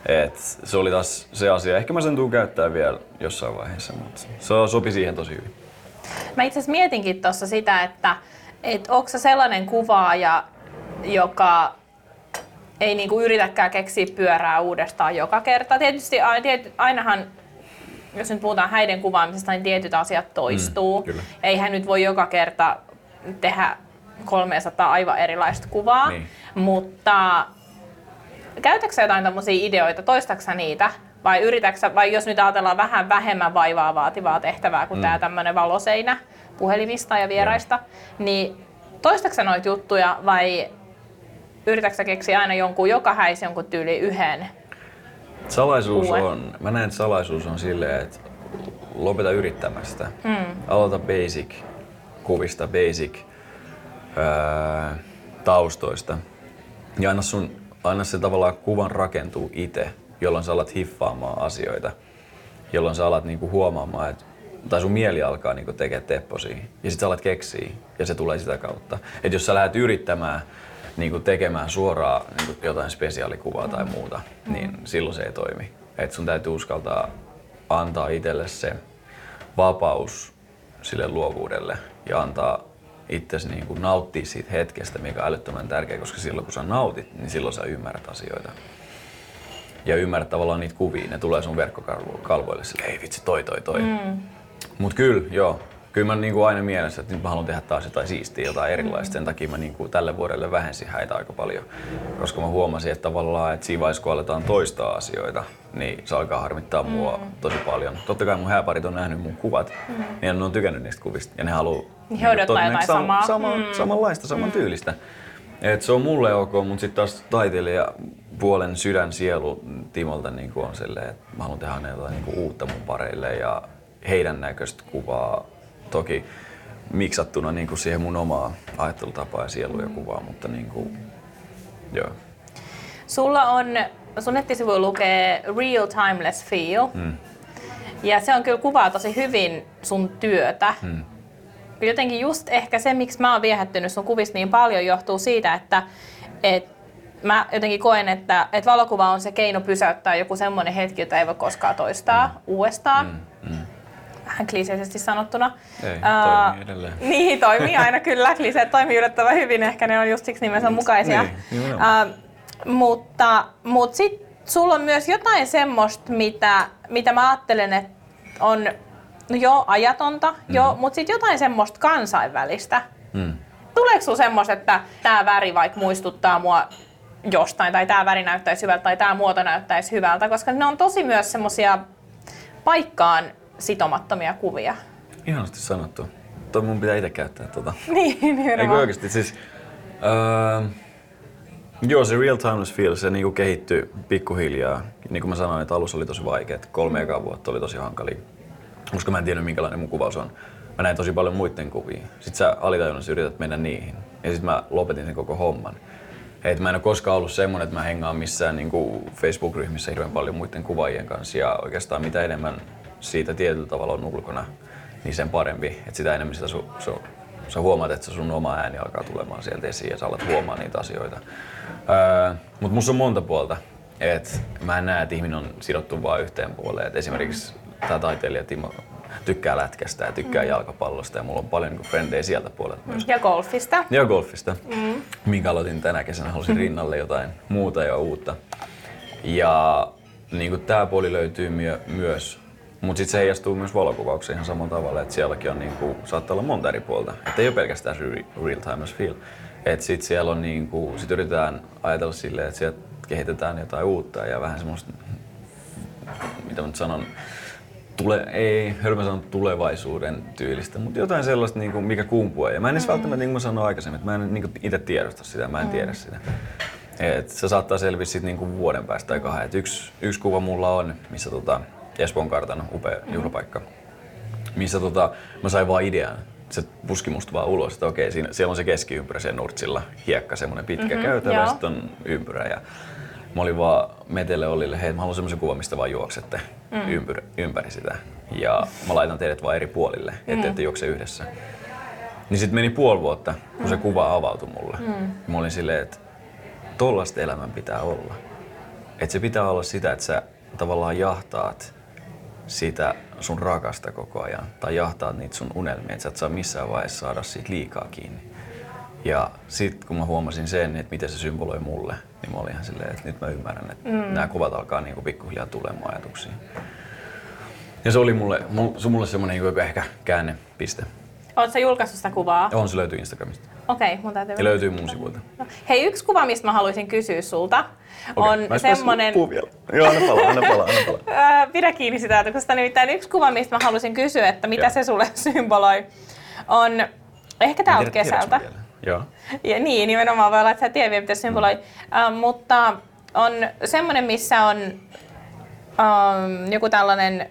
Et se oli taas se asia. Ehkä mä sen tuun käyttää vielä jossain vaiheessa, mutta se sopi siihen tosi hyvin. Mä itse asiassa mietinkin tuossa sitä, että et onko se sellainen kuvaaja, joka ei niinku yritäkään keksiä pyörää uudestaan joka kerta. Tietysti ainahan jos nyt puhutaan häiden kuvaamisesta, niin tietyt asiat toistuu. Mm, Eihän nyt voi joka kerta tehdä 300 aivan erilaista kuvaa, niin. mutta käytätkö jotain tämmöisiä ideoita, toistaksä niitä vai yritäksä, vai jos nyt ajatellaan vähän vähemmän vaivaa vaativaa tehtävää kuin mm. tämä tämmöinen valoseinä puhelimista ja vieraista, ja. niin toistaksä noita juttuja vai yritäksä keksiä aina jonkun, joka häisi jonkun tyyli yhden Salaisuus uuden? on, mä näen, että salaisuus on silleen, että lopeta yrittämästä. Mm. Aloita basic kuvista, basic öö, taustoista. Ja anna, sun, anna se tavallaan kuvan rakentuu itse, jolloin sä alat hiffaamaan asioita, jolloin sä alat niinku huomaamaan, että tai sun mieli alkaa niinku tekemään tepposia ja sit sä alat keksiä ja se tulee sitä kautta. Et jos sä lähdet yrittämään niinku tekemään suoraan niinku jotain spesiaalikuvaa tai muuta, niin silloin se ei toimi. Et sun täytyy uskaltaa antaa itselle se vapaus sille luovuudelle ja antaa itsesi niin kuin nauttia siitä hetkestä, mikä on älyttömän tärkeä, koska silloin kun sä nautit, niin silloin sä ymmärrät asioita. Ja ymmärrät tavallaan niitä kuvia, ne tulee sun verkkokalvoille sille, ei vitsi, toi, toi, toi. Mm. Mut kyllä, joo, kyllä mä niin kuin aina mielessä, että nyt mä haluan tehdä taas jotain siistiä, jotain erilaista. Sen takia mä niin kuin tälle vuodelle vähensin häitä aika paljon, koska mä huomasin, että tavallaan, että siinä vaiheessa kun aletaan toistaa asioita, niin se alkaa harmittaa mm. mua tosi paljon. Totta kai mun hääparit on nähnyt mun kuvat, mm. niin ne on tykännyt niistä kuvista ja ne haluaa niin he odottaa jotain samaa. Sama, mm. Samanlaista, saman mm. tyylistä. Et se on mulle ok, mutta sitten taas taiteilija puolen sydän sielu Timolta niin on silleen, että mä haluan tehdä jotain niin uutta mun pareille ja heidän näköistä kuvaa. Toki miksattuna niin kuin siihen mun omaa ajattelutapaa ja sielu ja kuvaa, mutta niin kuin, joo. Sulla on, sun nettisivu lukee Real Timeless Feel. Mm. Ja se on kyllä kuvaa tosi hyvin sun työtä. Mm jotenkin just ehkä se, miksi mä oon viehättynyt sun kuvista niin paljon, johtuu siitä, että et mä jotenkin koen, että, että valokuva on se keino pysäyttää joku semmoinen hetki, jota ei voi koskaan toistaa mm. uudestaan. Mm. Vähän kliseisesti sanottuna. Ei, uh, toimii edelleen. <laughs> Niin, toimii aina kyllä. Kliseet toimii yllättävän hyvin, ehkä ne on just siksi nimensä mukaisia. Niin, uh, mutta mutta sitten sulla on myös jotain semmoista, mitä, mitä mä ajattelen, että on No joo, ajatonta, mm. joo, mutta sitten jotain semmoista kansainvälistä. Mm. Tuleeko sinulla semmoista, että tämä väri vaikka muistuttaa mua jostain, tai tämä väri näyttäisi hyvältä, tai tämä muoto näyttäisi hyvältä, koska ne on tosi myös semmoisia paikkaan sitomattomia kuvia. Ihanasti sanottu. Toi mun pitää itse käyttää tota. <laughs> niin, niin Eikö oikeasti siis... Uh, joo, se real timeless feel, se niinku kehittyi pikkuhiljaa. Niin kuin mä sanoin, että alussa oli tosi vaikea, kolme ekaa vuotta oli tosi hankalia koska mä en tiedä minkälainen mun kuvaus on. Mä näin tosi paljon muiden kuvia. Sitten sä alitajunnassa yrität mennä niihin. Ja sitten mä lopetin sen koko homman. Et mä en ole koskaan ollut semmonen, että mä hengaan missään niin Facebook-ryhmissä hirveän paljon muiden kuvaajien kanssa. Ja oikeastaan mitä enemmän siitä tietyllä tavalla on ulkona, niin sen parempi. Et sitä enemmän sitä su, su, sä huomaat, että sun oma ääni alkaa tulemaan sieltä esiin ja sä alat huomaa niitä asioita. Öö, Mutta musta on monta puolta. Et mä en näe, että ihminen on sidottu vain yhteen puoleen. Et esimerkiksi tämä taiteilija Timo tykkää lätkästä ja tykkää mm. jalkapallosta ja mulla on paljon niin frendejä sieltä puolelta myös. Ja golfista. Ja golfista. Mm. Minkä aloitin tänä kesänä, halusin mm. <laughs> rinnalle jotain muuta ja uutta. Ja niin tämä puoli löytyy myö- myös, mutta sitten se heijastuu myös valokuvaukseen ihan samalla tavalla, että sielläkin on niin kuin, saattaa olla monta eri puolta. Että ei ole pelkästään real time as feel. Että sitten siellä on niin kuin, sit yritetään ajatella silleen, että sieltä kehitetään jotain uutta ja vähän semmoista, mitä mä nyt sanon, tule, ei hölmö sanon tulevaisuuden tyylistä, mutta jotain sellaista, niin kuin, mikä kumpuaa. Ja mä en edes mm. välttämättä, niin kuin mä sanoin aikaisemmin, että mä en niin itse tiedosta sitä, mä en mm. tiedä sitä. Et se saattaa selviä sitten niin kuin vuoden päästä tai kahden. Et yksi, yksi kuva mulla on, missä tota, Espoon kartano, upea mm. juhlapaikka, missä tota, mä sain vaan idean. Se puski musta vaan ulos, että okei, siinä, siellä on se keskiympyrä siellä nurtsilla, hiekka, semmoinen pitkä mm-hmm, käytävä sitten on ympyrä. Ja mä olin vaan Metelle Olille, hei mä haluan semmoisen kuvan, mistä vaan juoksette mm. ympäri, ympäri sitä. Ja mä laitan teidät vaan eri puolille, ettei mm. ette juokse yhdessä. Niin sitten meni puoli vuotta, kun mm. se kuva avautui mulle. Mm. Mä olin silleen, että tollasta elämän pitää olla. Että se pitää olla sitä, että sä tavallaan jahtaat sitä sun rakasta koko ajan. Tai jahtaat niitä sun unelmia, että sä et saa missään vaiheessa saada siitä liikaa kiinni. Ja sitten kun mä huomasin sen, että miten se symboloi mulle, niin mä olin ihan silleen, että nyt mä ymmärrän, että mm. nämä kuvat alkaa niinku pikkuhiljaa tulemaan ajatuksiin. Ja se oli mulle, se mulle semmoinen niin ehkä käännepiste. Oletko sä julkaissut sitä kuvaa? On, se löytyy Instagramista. Okei, okay, mun täytyy... Ja löytyy mun sivuilta. No. Hei, yksi kuva, mistä mä haluaisin kysyä sulta, okay, on mä semmonen... vielä. Joo, anna palaa, anna palaa, anna palaa. <laughs> Pidä kiinni sitä ajatuksesta. Nimittäin yksi kuva, mistä mä haluaisin kysyä, että mitä Joo. se sulle <laughs> symboloi, on ehkä täältä kesältä. Joo. Ja niin, nimenomaan voi olla, että sä tiedät vielä, mitä se symboloi. Mm. Uh, mutta on semmoinen, missä on um, joku tällainen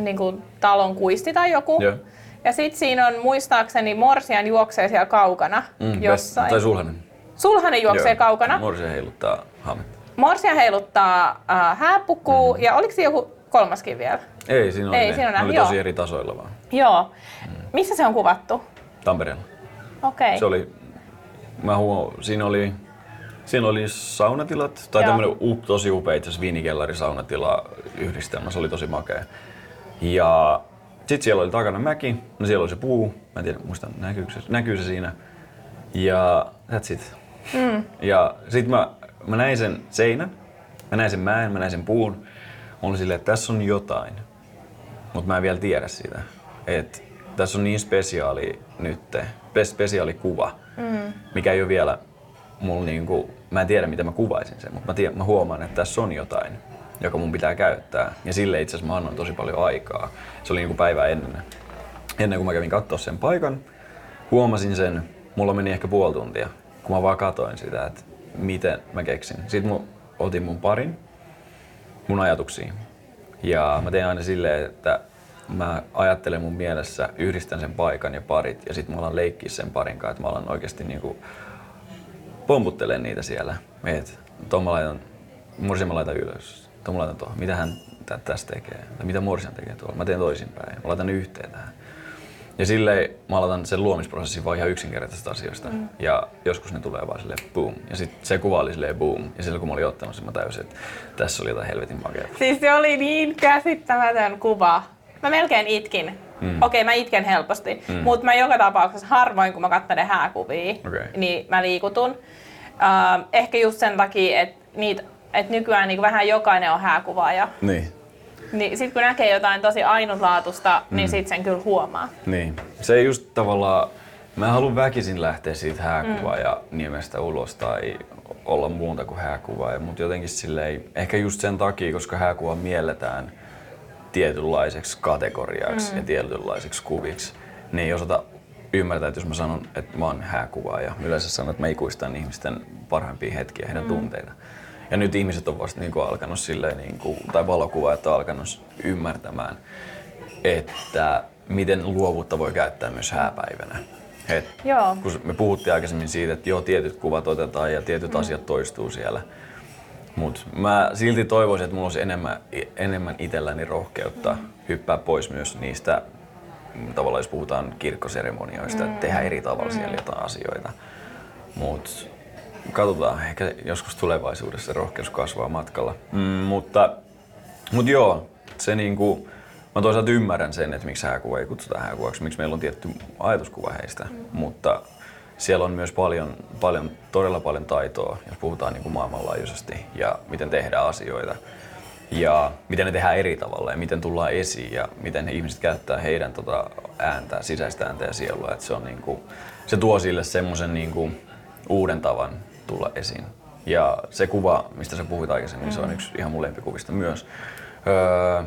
niin kuin talon kuisti tai joku. Yeah. Ja sit siinä on muistaakseni Morsian juoksee siellä kaukana Mm, jossain. Tai Sulhanen. Sulhanen juoksee Joo. kaukana. Morsia heiluttaa hametta. Morsian heiluttaa äh, hääpukua ja oliko se joku kolmaskin vielä? Ei, siinä oli, Ei, ne. siinä on ne oli joo. tosi eri tasoilla vaan. Joo. Missä se on kuvattu? Tampereella. Okei. Se oli, mä huo, siinä oli, siinä oli saunatilat, tai Joo. tämmönen u, tosi upea itse asiassa viinikellari saunatila yhdistelmä, se oli tosi makea. Ja sit siellä oli takana mäki, no siellä oli se puu, mä en tiedä, muista näkyykö se, näkyy se siinä. Ja that's it. Mm. Ja sit mä, mä näin sen seinän, mä näin sen mäen, mä näin sen puun. Mä olin silleen, että tässä on jotain, mutta mä en vielä tiedä sitä. Et tässä on niin spesiaali nyt, spe- spesiaali kuva, mm. mikä ei ole vielä mulla niinku, mä en tiedä miten mä kuvaisin sen, mutta mä, tiedän, mä huomaan, että tässä on jotain, joka mun pitää käyttää. Ja sille itse asiassa mä annoin tosi paljon aikaa. Se oli niinku päivä ennen, ennen kuin mä kävin katsoa sen paikan. Huomasin sen, mulla meni ehkä puoli tuntia, kun mä vaan katoin sitä, että miten mä keksin. Sitten mä otin mun parin, mun ajatuksiin. Ja mä teen aina silleen, että mä ajattelen mun mielessä, yhdistän sen paikan ja parit ja sitten mä alan leikkiä sen parin kanssa, että mä alan oikeasti niinku pomputtelen niitä siellä. Et tuon mä laitan, Morsian mä laitan ylös, tuon mä laitan tuohon, mitä hän tä- tässä tekee, tai mitä Morsian tekee tuolla. Mä teen toisinpäin, mä laitan yhteen tähän. Ja silleen mä aloitan sen luomisprosessin vaan ihan yksinkertaisista asioista. Mm. Ja joskus ne tulee vaan silleen boom. Ja sitten se kuva oli silleen boom. Ja silloin kun mä olin ottanut sen, mä täysin, että tässä oli jotain helvetin makeaa. Siis se oli niin käsittämätön kuva. Mä melkein itkin. Mm. Okei, mä itken helposti, mm. mutta mä joka tapauksessa harvoin, kun mä katselen hääkuvia, Okei. niin mä liikutun. Uh, ehkä just sen takia, että niitä et nykyään niin vähän jokainen on hääkuvaaja. Niin. Niin sit kun näkee jotain tosi ainutlaatusta, mm. niin sit sen kyllä huomaa. Niin. Se ei just tavallaan, mä en halua väkisin lähteä siitä hääkuvaa mm. ja nimestä ulos tai olla muuta kuin hääkuvaa, mutta jotenkin silleen, ehkä just sen takia, koska hääkuva mielletään tietynlaiseksi kategoriaksi mm. ja tietynlaiseksi kuviksi, niin ei osata ymmärtää, että jos mä sanon, että mä oon hääkuvaaja, yleensä sanon, että mä ikuistan ihmisten parhaimpia hetkiä, heidän mm. tunteita. Ja nyt ihmiset on vasta niin kuin alkanut silleen, niin kuin, tai valokuvaajat on alkanut ymmärtämään, että miten luovuutta voi käyttää myös hääpäivänä. Et Joo. kun me puhuttiin aikaisemmin siitä, että joo, tietyt kuvat otetaan ja tietyt mm. asiat toistuu siellä. Mutta mä silti toivoisin, että mulla olisi enemmän, enemmän itselläni rohkeutta hyppää pois myös niistä, mm, tavallaan jos puhutaan kirkkoseremonioista, että tehdään eri tavalla siellä jotain asioita. Mutta katsotaan, ehkä joskus tulevaisuudessa rohkeus kasvaa matkalla. Mm, mutta, mutta joo, se niinku, mä toisaalta ymmärrän sen, että miksi hääkuva ei kutsuta hääkuvaksi, miksi meillä on tietty ajatuskuva heistä, mm. mutta siellä on myös paljon, paljon, todella paljon taitoa, jos puhutaan niin kuin maailmanlaajuisesti ja miten tehdään asioita. Ja miten ne tehdään eri tavalla ja miten tullaan esiin ja miten ihmiset käyttää heidän tota ääntä, sisäistä ääntä ja sielua. Et se, on niin kuin, se tuo sille semmoisen niin uuden tavan tulla esiin. Ja se kuva, mistä sä puhuit aikaisemmin, mm. se on yksi ihan mun lempikuvista myös. Öö,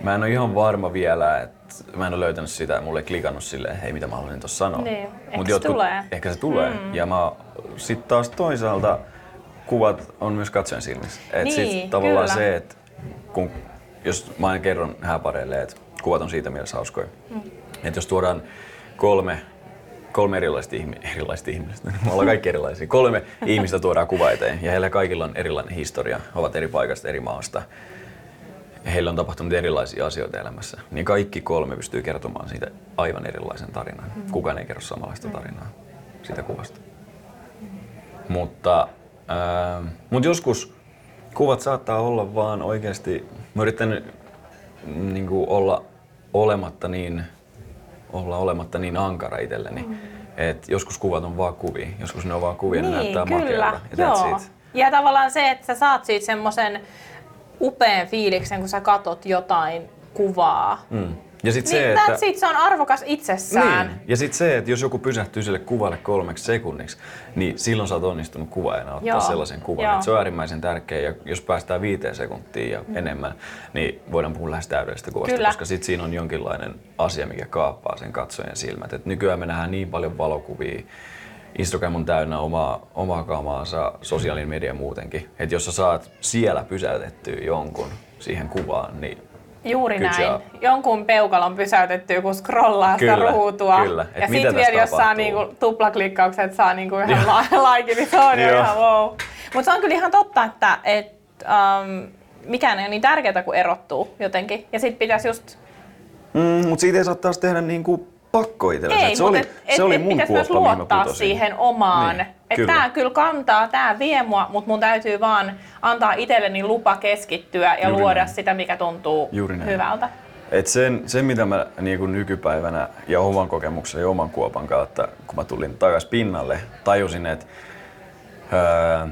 Mä en ole ihan varma vielä, että mä en ole löytänyt sitä, mulle ei klikannut silleen, hei mitä mä haluaisin tuossa sanoa. Niin, ehkä se tulee. Ehkä se tulee. Mm. Ja mä sit taas toisaalta kuvat on myös katsojan silmissä. Et Niin, sit tavallaan kyllä. se, että kun, jos mä aina kerron hääpareille, että kuvat on siitä mielessä hauskoja. Mm. Että jos tuodaan kolme kolme erilaista, ihmi- erilaista ihmistä, <laughs> me ollaan kaikki erilaisia. Kolme ihmistä tuodaan kuva eteen ja heillä kaikilla on erilainen historia, he ovat eri paikasta, eri maasta heillä on tapahtunut erilaisia asioita elämässä, niin kaikki kolme pystyy kertomaan siitä aivan erilaisen tarinan. Mm. Kukaan ei kerro samanlaista tarinaa siitä kuvasta. Mutta, äh, mutta joskus kuvat saattaa olla vaan oikeasti, mä yritän niin kuin olla olematta niin, olla olematta niin ankara itselleni. Mm. Et joskus kuvat on vaan kuvia, joskus ne on vaan kuvia, ne näyttää Niin, kyllä. makealta. Ja Joo. Ja tavallaan se, että sä saat siitä semmoisen upean fiiliksen, kun sä katot jotain kuvaa. Mm. Ja sit Niin, se, että... it, se on arvokas itsessään. Niin. Ja sitten se, että jos joku pysähtyy sille kuvalle kolmeksi sekunniksi, niin silloin sä oot onnistunut kuvaajana ottaa Joo. sellaisen kuvan. Joo. Et se on äärimmäisen tärkeä ja jos päästään viiteen sekuntiin ja mm. enemmän, niin voidaan puhua lähes täydellisestä kuvasta, Kyllä. koska sitten siinä on jonkinlainen asia, mikä kaappaa sen katsojan silmät. Et nykyään me nähdään niin paljon valokuvia, Instagram on täynnä omaa, omaa kamaansa, sosiaalinen media muutenkin. Että jos sä saat siellä pysäytettyä jonkun siihen kuvaan, niin Juuri Good näin. job. Jonkun peukalon pysäytetty, kun scrollaa sitä Kyllä, ruutua. kyllä. Et Ja sitten vielä, jos saa niinku tuplaklikkaukset, saa niinku <laughs> ihan la- laikin, niin se on jo ihan wow. Mutta se on kyllä ihan totta, että et, um, mikään ei ole niin tärkeää kuin erottuu jotenkin. Ja sitten pitäisi just Mm, mutta siitä ei saa taas tehdä niinku pakko itsellensä. Ei, Et se oli, et, se oli et, mun pitäisi myös kuoppa, luottaa siihen omaan. Niin, Niin, että kyllä. tämä kyllä kantaa, tämä vie mua, mutta mun täytyy vaan antaa itselleni lupa keskittyä ja Juuri luoda näin. sitä, mikä tuntuu Juuri näin. hyvältä. Et sen, sen, mitä mä niin kuin nykypäivänä ja oman kokemuksen ja oman kuopan kautta, kun mä tulin takaisin pinnalle, tajusin, että öö,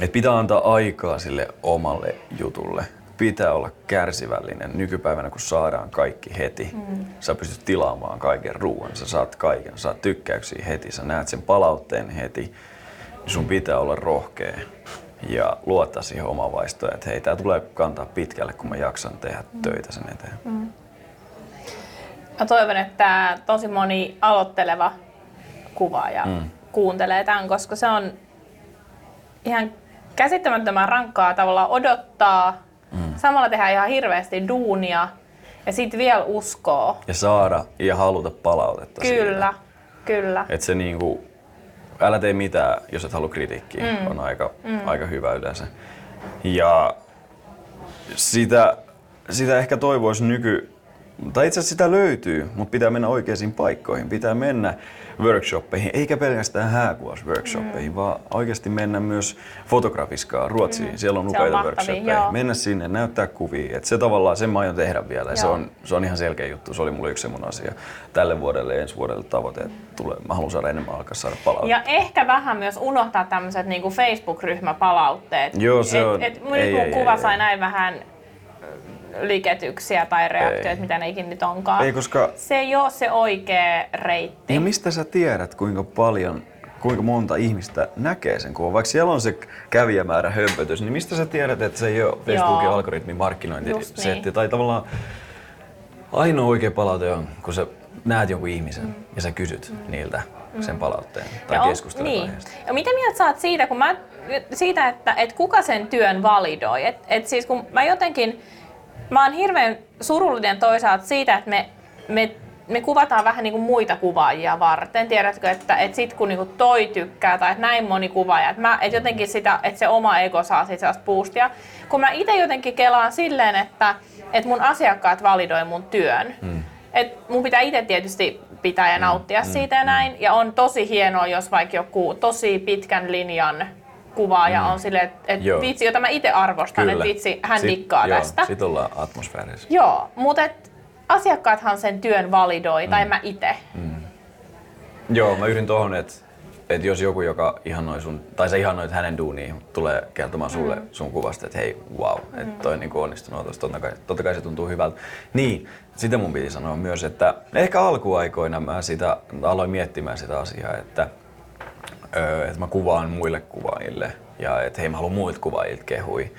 et pitää antaa aikaa sille omalle jutulle. Pitää olla kärsivällinen nykypäivänä, kun saadaan kaikki heti. Mm. Sä pystyt tilaamaan kaiken ruoan, sä saat kaiken, saat tykkäyksiä heti, sä näet sen palautteen heti. Niin sun pitää olla rohkea ja luottaa siihen omaan vaistoon, että hei, tää tulee kantaa pitkälle, kun mä jaksan tehdä töitä sen eteen. Mm. Mä toivon, että tosi moni aloitteleva kuvaaja mm. kuuntelee tämän, koska se on ihan käsittämättömän rankkaa tavallaan odottaa. Mm. Samalla tehdään ihan hirveästi duunia ja sitten vielä uskoo. Ja saada ja haluta palautetta Kyllä, kyllä. Että se niinku, älä tee mitään, jos et halua kritiikkiä, mm. on aika, mm. aika hyvä yleensä. Ja sitä, sitä ehkä toivoisi nyky... Tai itse asiassa sitä löytyy, mutta pitää mennä oikeisiin paikkoihin. Pitää mennä workshoppeihin, eikä pelkästään hääkuvausworkshoppeihin, mm. vaan oikeasti mennä myös fotografiskaan Ruotsiin. Mm. Siellä on upeita workshoppeja. joo. Mennä sinne, näyttää kuvia. Et se tavallaan, sen mä aion tehdä vielä. Se on, se on ihan selkeä juttu. Se oli mulle yksi semmoinen asia tälle vuodelle ja ensi vuodelle tavoite. Että tulee, mä haluan saada enemmän alkaa saada palautetta. Ja ehkä vähän myös unohtaa tämmöiset niinku Facebook-ryhmäpalautteet. Joo, se on- Et, et nyt ei, mun ei, kuva ei, sai ei. näin vähän liketyksiä tai reaktioita, Ei. mitä ne ikinä nyt onkaan. Ei, koska Se ei ole se oikea reitti. Ja mistä sä tiedät, kuinka paljon, kuinka monta ihmistä näkee sen kuvan? Vaikka siellä on se kävijämäärä hömpötys, niin mistä sä tiedät, että se ei ole Facebookin Joo. algoritmin markkinointisetti? Niin. Tai tavallaan ainoa oikea palaute on, kun sä näet jonkun ihmisen mm. ja sä kysyt mm. niiltä sen palautteen tai Ja on- keskustelet niin. aiheesta. Ja mitä mieltä sä oot siitä, kun mä, siitä että, että kuka sen työn validoi? Et, et siis kun mä jotenkin, mä oon hirveän surullinen toisaalta siitä, että me, me, me kuvataan vähän niin kuin muita kuvaajia varten. Tiedätkö, että, että sit kun niinku toi tykkää tai että näin moni kuvaaja, että, mä, että jotenkin sitä, että se oma ego saa siitä sellaista boostia. Kun mä itse jotenkin kelaan silleen, että, että mun asiakkaat validoi mun työn. Hmm. Et mun pitää itse tietysti pitää ja nauttia mm, siitä ja näin. Ja on tosi hienoa, jos vaikka joku tosi pitkän linjan kuvaaja mm. on silleen, että et Joo. vitsi, jota mä itse arvostan, että vitsi, hän Sit- dikkaa joo, tästä. Sit ollaan atmosfäärissä. Joo, mutta et asiakkaathan sen työn validoi, mm. tai mä itse. Joo, mä yhdyn tohon, että et jos joku, joka ihannoi sun, tai sä ihannoit hänen duuniin, tulee kertomaan sulle mm. sun kuvasta, että hei, wow, mm. että toi on niinku onnistunut totta kai, totta kai se tuntuu hyvältä. Niin, sitä mun piti sanoa myös, että ehkä alkuaikoina mä sitä aloin miettimään sitä asiaa, että, että mä kuvaan muille kuvaajille ja että hei, mä haluan muilta kuvaajilta kehui.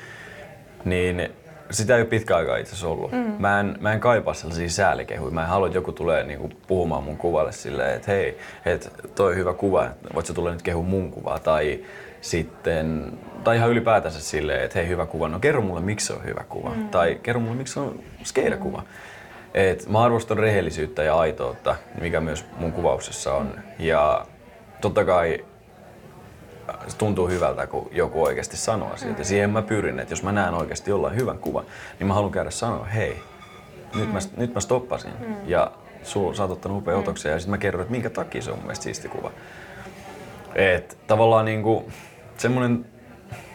Niin sitä ei ole pitkä aikaa itse asiassa ollut. Mm. Mä, en, mä en kaipaa sellaisia säälikehuja. Mä en halua, että joku tulee niinku puhumaan mun kuvalle silleen, että hei, et toi hyvä kuva, voit sä tulla nyt kehu mun kuvaa. Tai sitten, tai ihan ylipäätänsä silleen, että hei hyvä kuva, no kerro mulle miksi se on hyvä kuva. Mm. Tai kerro mulle miksi se on skeidakuva. Mm. Et mä arvostan rehellisyyttä ja aitoutta, mikä myös mun kuvauksessa on. Ja totta kai se tuntuu hyvältä, kun joku oikeasti sanoo asioita. Ja siihen mä pyrin, että jos mä näen oikeasti jollain hyvän kuvan, niin mä haluan käydä sanoa, hei, nyt mä, nyt mä stoppasin. Ja sul, sä oot ottanut upea otoksia ja sitten mä kerron, että minkä takia se on mun mielestä siisti kuva. Et tavallaan niinku semmonen,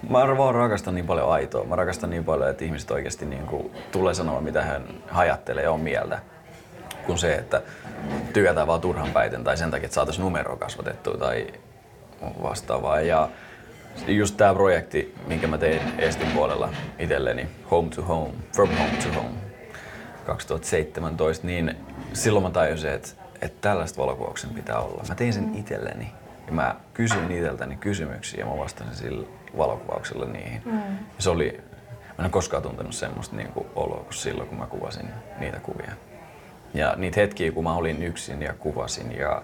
mä vaan rakastan niin paljon aitoa. Mä rakastan niin paljon, että ihmiset oikeasti niinku tulee sanoa, mitä hän ajattelee ja on mieltä kuin se, että tykätään vaan turhan päiten tai sen takia, että saataisiin numeroa kasvatettua tai vastaavaa. Ja just tämä projekti, minkä mä tein Estin puolella itselleni, Home to Home, From Home to Home 2017, niin silloin mä tajusin, että, että tällaista valokuvauksen pitää olla. Mä tein sen itselleni ja mä kysyin itseltäni kysymyksiä ja mä vastasin sillä valokuvauksella niihin. Mm. Ja se oli, mä en ole koskaan tuntenut semmoista niin kuin oloa kuin silloin, kun mä kuvasin niitä kuvia. Ja niitä hetkiä, kun mä olin yksin ja kuvasin ja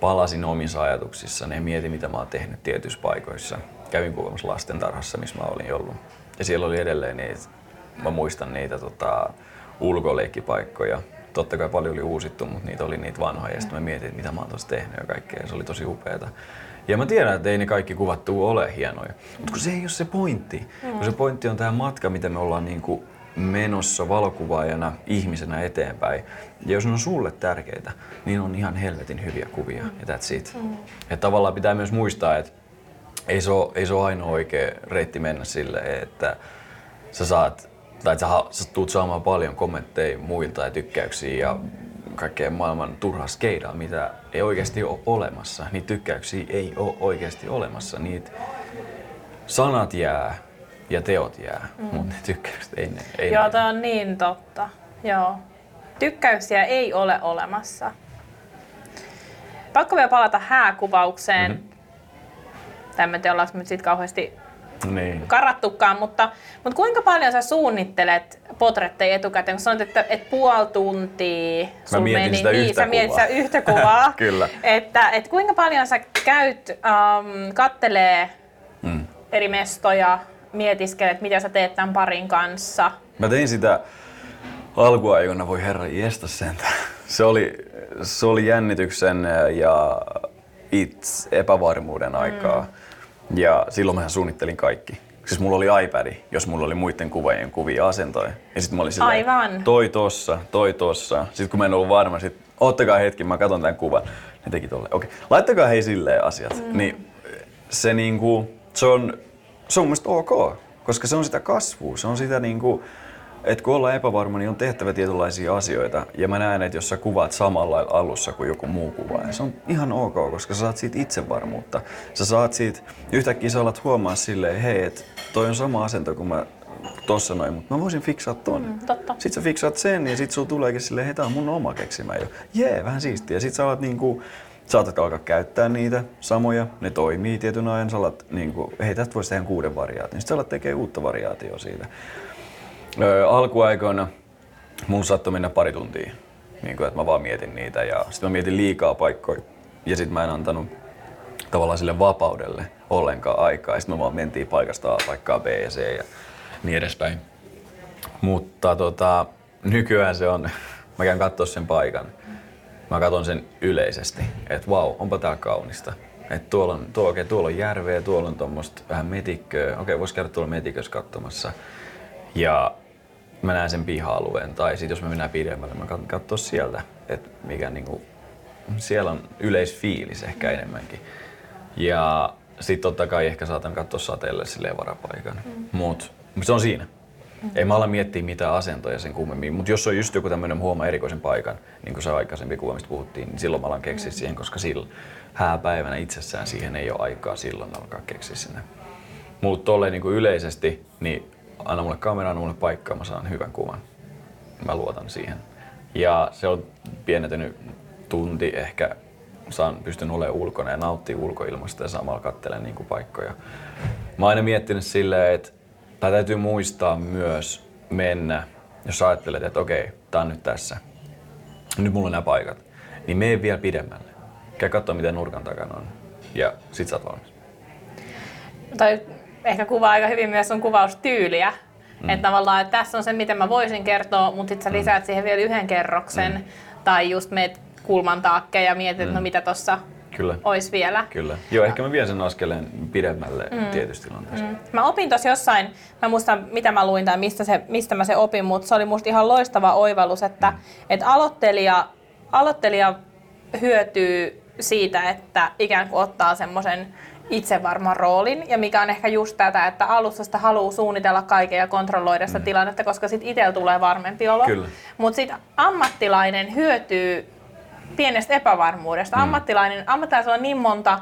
palasin omissa ajatuksissani ja mietin, mitä mä oon tehnyt tietyissä paikoissa. Kävin kuvaamassa lastentarhassa, missä mä olin ollut. Ja siellä oli edelleen niitä mä muistan niitä tota, ulkoleikkipaikkoja. Totta kai paljon oli uusittu, mutta niitä oli niitä vanhoja. Ja sitten mä mietin, että mitä mä oon tuossa tehnyt ja kaikkea. Ja se oli tosi upeeta. Ja mä tiedän, että ei ne kaikki kuvat tuu ole hienoja. Mutta kun se ei ole se pointti. Mm. Kun se pointti on tämä matka, miten me ollaan niinku menossa valokuvaajana, ihmisenä eteenpäin. Ja jos ne on sulle tärkeitä, niin on ihan helvetin hyviä kuvia. Mm. Ja that's it. Mm. Ja tavallaan pitää myös muistaa, että ei se ole, ei se ole ainoa oikea reitti mennä sille, että sä saat, tai sä, sä tuut saamaan paljon kommentteja muilta ja tykkäyksiä ja kaikkea maailman turhaa skeidaa, mitä ei oikeasti ole olemassa. Niitä tykkäyksiä ei ole oikeasti olemassa. Niitä sanat jää ja teot jää, mm. mutta ne tykkäykset ei ne. Ei Joo, tämä on niin totta. Joo. Tykkäyksiä ei ole olemassa. Pakko vielä palata hääkuvaukseen. Mm-hmm. Tai en tiedä, ollaanko nyt siitä kauheasti Niin. karattukaan, mutta, mutta kuinka paljon sä suunnittelet potretteja etukäteen? Kun sanoit, että, että puoli tuntia sul mietin meni, sitä niin, yhtä sä mietit sitä yhtä kuvaa. <laughs> Kyllä. Että, että kuinka paljon sä käyt, um, kattelee Mm. eri mestoja, mietiskelet, mitä sä teet tämän parin kanssa. Mä tein sitä alkuaikoina, voi herra jestä sentään. Se oli, se oli jännityksen ja itse epävarmuuden aikaa. Mm. Ja silloin mä suunnittelin kaikki. Siis mulla oli iPad, jos mulla oli muiden kuvaajien kuvia ja asentoja. Ja sitten mä olin silleen, Aivan. toi tossa, toi tossa. Sitten kun mä en ollut varma, sit ottakaa hetki, mä katson tämän kuvan. Ne teki tolle. Okei, laittakaa hei silleen asiat. Mm. Niin se niinku, se on, se on mun mielestä ok, koska se on sitä kasvua, se on sitä niinku, että kun ollaan epävarma, niin on tehtävä tietynlaisia asioita. Ja mä näen, että jos sä kuvaat samalla alussa kuin joku muu kuvaa, se on ihan ok, koska sä saat siitä itsevarmuutta. Sä saat siitä, yhtäkkiä sä alat huomaa silleen, hei, että toi on sama asento kuin mä tossa noin, mutta mä voisin fiksaa ton. Mm, totta. Sitten sä fiksaat sen ja sit sulla tuleekin silleen, hei tää on mun oma keksimä jo. Jee, vähän siistiä. Sit sä alat niinku, saatat alkaa käyttää niitä samoja, ne toimii tietyn ajan. Sä alat niinku, hei tästä voisi tehdä kuuden variaation. Sitten sä alat tekee uutta variaatioa siitä. Öö, alkuaikoina mun saattoi mennä pari tuntia, niin kuin, että mä vaan mietin niitä ja sitten mä mietin liikaa paikkoja ja sitten mä en antanut tavallaan sille vapaudelle ollenkaan aikaa sitten me vaan mentiin paikasta A paikkaa B ja C ja niin edespäin. Mutta tota, nykyään se on, <laughs> mä käyn katsoa sen paikan, mä katson sen yleisesti, että vau, onpa tää kaunista. Että tuolla on, tuo, okay, tuolla on järveä, tuolla on tuommoista vähän metikköä, okei vois käydä tuolla metikössä katsomassa. Ja mä näen sen piha-alueen, tai sitten jos me mennään pidemmälle, mä kat- katsoa sieltä, että mikä niinku, siellä on yleisfiilis ehkä enemmänkin. Ja sitten totta kai ehkä saatan katsoa sateelle silleen varapaikan. Mm. Mut se on siinä. Mm. Ei mä ala miettiä mitään asentoja sen kummemmin, mutta jos on just joku tämmöinen huoma erikoisen paikan, niin kuin se aikaisempi kuva, mistä puhuttiin, niin silloin mä alan keksiä mm. siihen, koska silloin hääpäivänä itsessään siihen ei ole aikaa silloin alkaa keksiä sinne. Mutta tolleen niin yleisesti, niin anna mulle kamera, anna mulle paikkaa, mä saan hyvän kuvan. Mä luotan siihen. Ja se on pienentynyt tunti ehkä, saan, pystyn olemaan ulkona ja nauttimaan ulkoilmasta ja samalla katselen niin kuin paikkoja. Mä oon aina miettinyt silleen, että tää täytyy muistaa myös mennä, jos ajattelet, että okei, tää on nyt tässä. Nyt mulla on nämä paikat. Niin mene vielä pidemmälle. Käy katsoa, mitä nurkan takana on. Ja sit sä oot valmis. Tai ehkä kuvaa aika hyvin myös sun kuvaustyyliä. Mm. Että tavallaan, että tässä on se, miten mä voisin kertoa, mutta sitten sä lisäät siihen vielä yhden kerroksen. Mm. Tai just meet kulman taakke ja mietit, että no mitä tossa Kyllä. olisi vielä. Kyllä. Joo, ehkä mä vien sen askeleen pidemmälle mm. tietysti tilanteessa. Mm. Mä opin tuossa jossain, mä muistan mitä mä luin tai mistä, se, mistä mä se opin, mutta se oli musta ihan loistava oivallus, että mm. et aloittelija, aloittelija hyötyy siitä, että ikään kuin ottaa semmoisen itsevarman roolin, ja mikä on ehkä just tätä, että alussa sitä haluaa suunnitella kaiken ja kontrolloida sitä mm. tilannetta, koska sitten itsellä tulee varmempi olo. Mutta sitten ammattilainen hyötyy pienestä epävarmuudesta. Mm. Ammattilainen, ammattilaisella on niin monta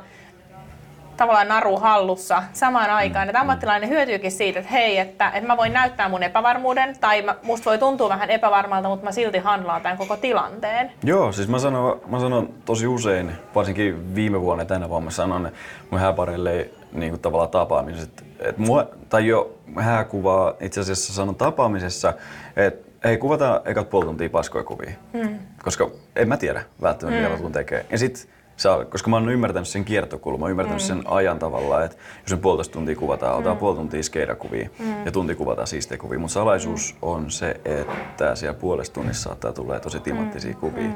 tavallaan naru hallussa samaan aikaan, että ammattilainen hyötyykin siitä, että hei, että, että mä voin näyttää mun epävarmuuden, tai mä, musta voi tuntua vähän epävarmalta, mutta mä silti handlaan tämän koko tilanteen. Joo, siis mä sanon, mä sanon tosi usein, varsinkin viime vuonna ja tänä vuonna mä sanon mun hääpareille niin kuin tavallaan tapaamiset, että mua, tai jo hääkuvaa itse asiassa sanon tapaamisessa, että hei kuvataan ekat puoli tuntia paskoja kuvia, hmm. Koska en mä tiedä välttämättä mitä mä tuun tekemään. Ja sit Saa, koska mä oon ymmärtänyt sen kiertokulman, ymmärtänyt mm. sen ajan tavallaan, että jos me puolitoista tuntia kuvataan, otetaan mm. puoli tuntia skeidakuvia mm. ja tunti kuvataan siistejä kuvia. Mutta salaisuus mm. on se, että siellä puolesta tunnissa saattaa tulla tosi timattisia mm. kuvia. Mm.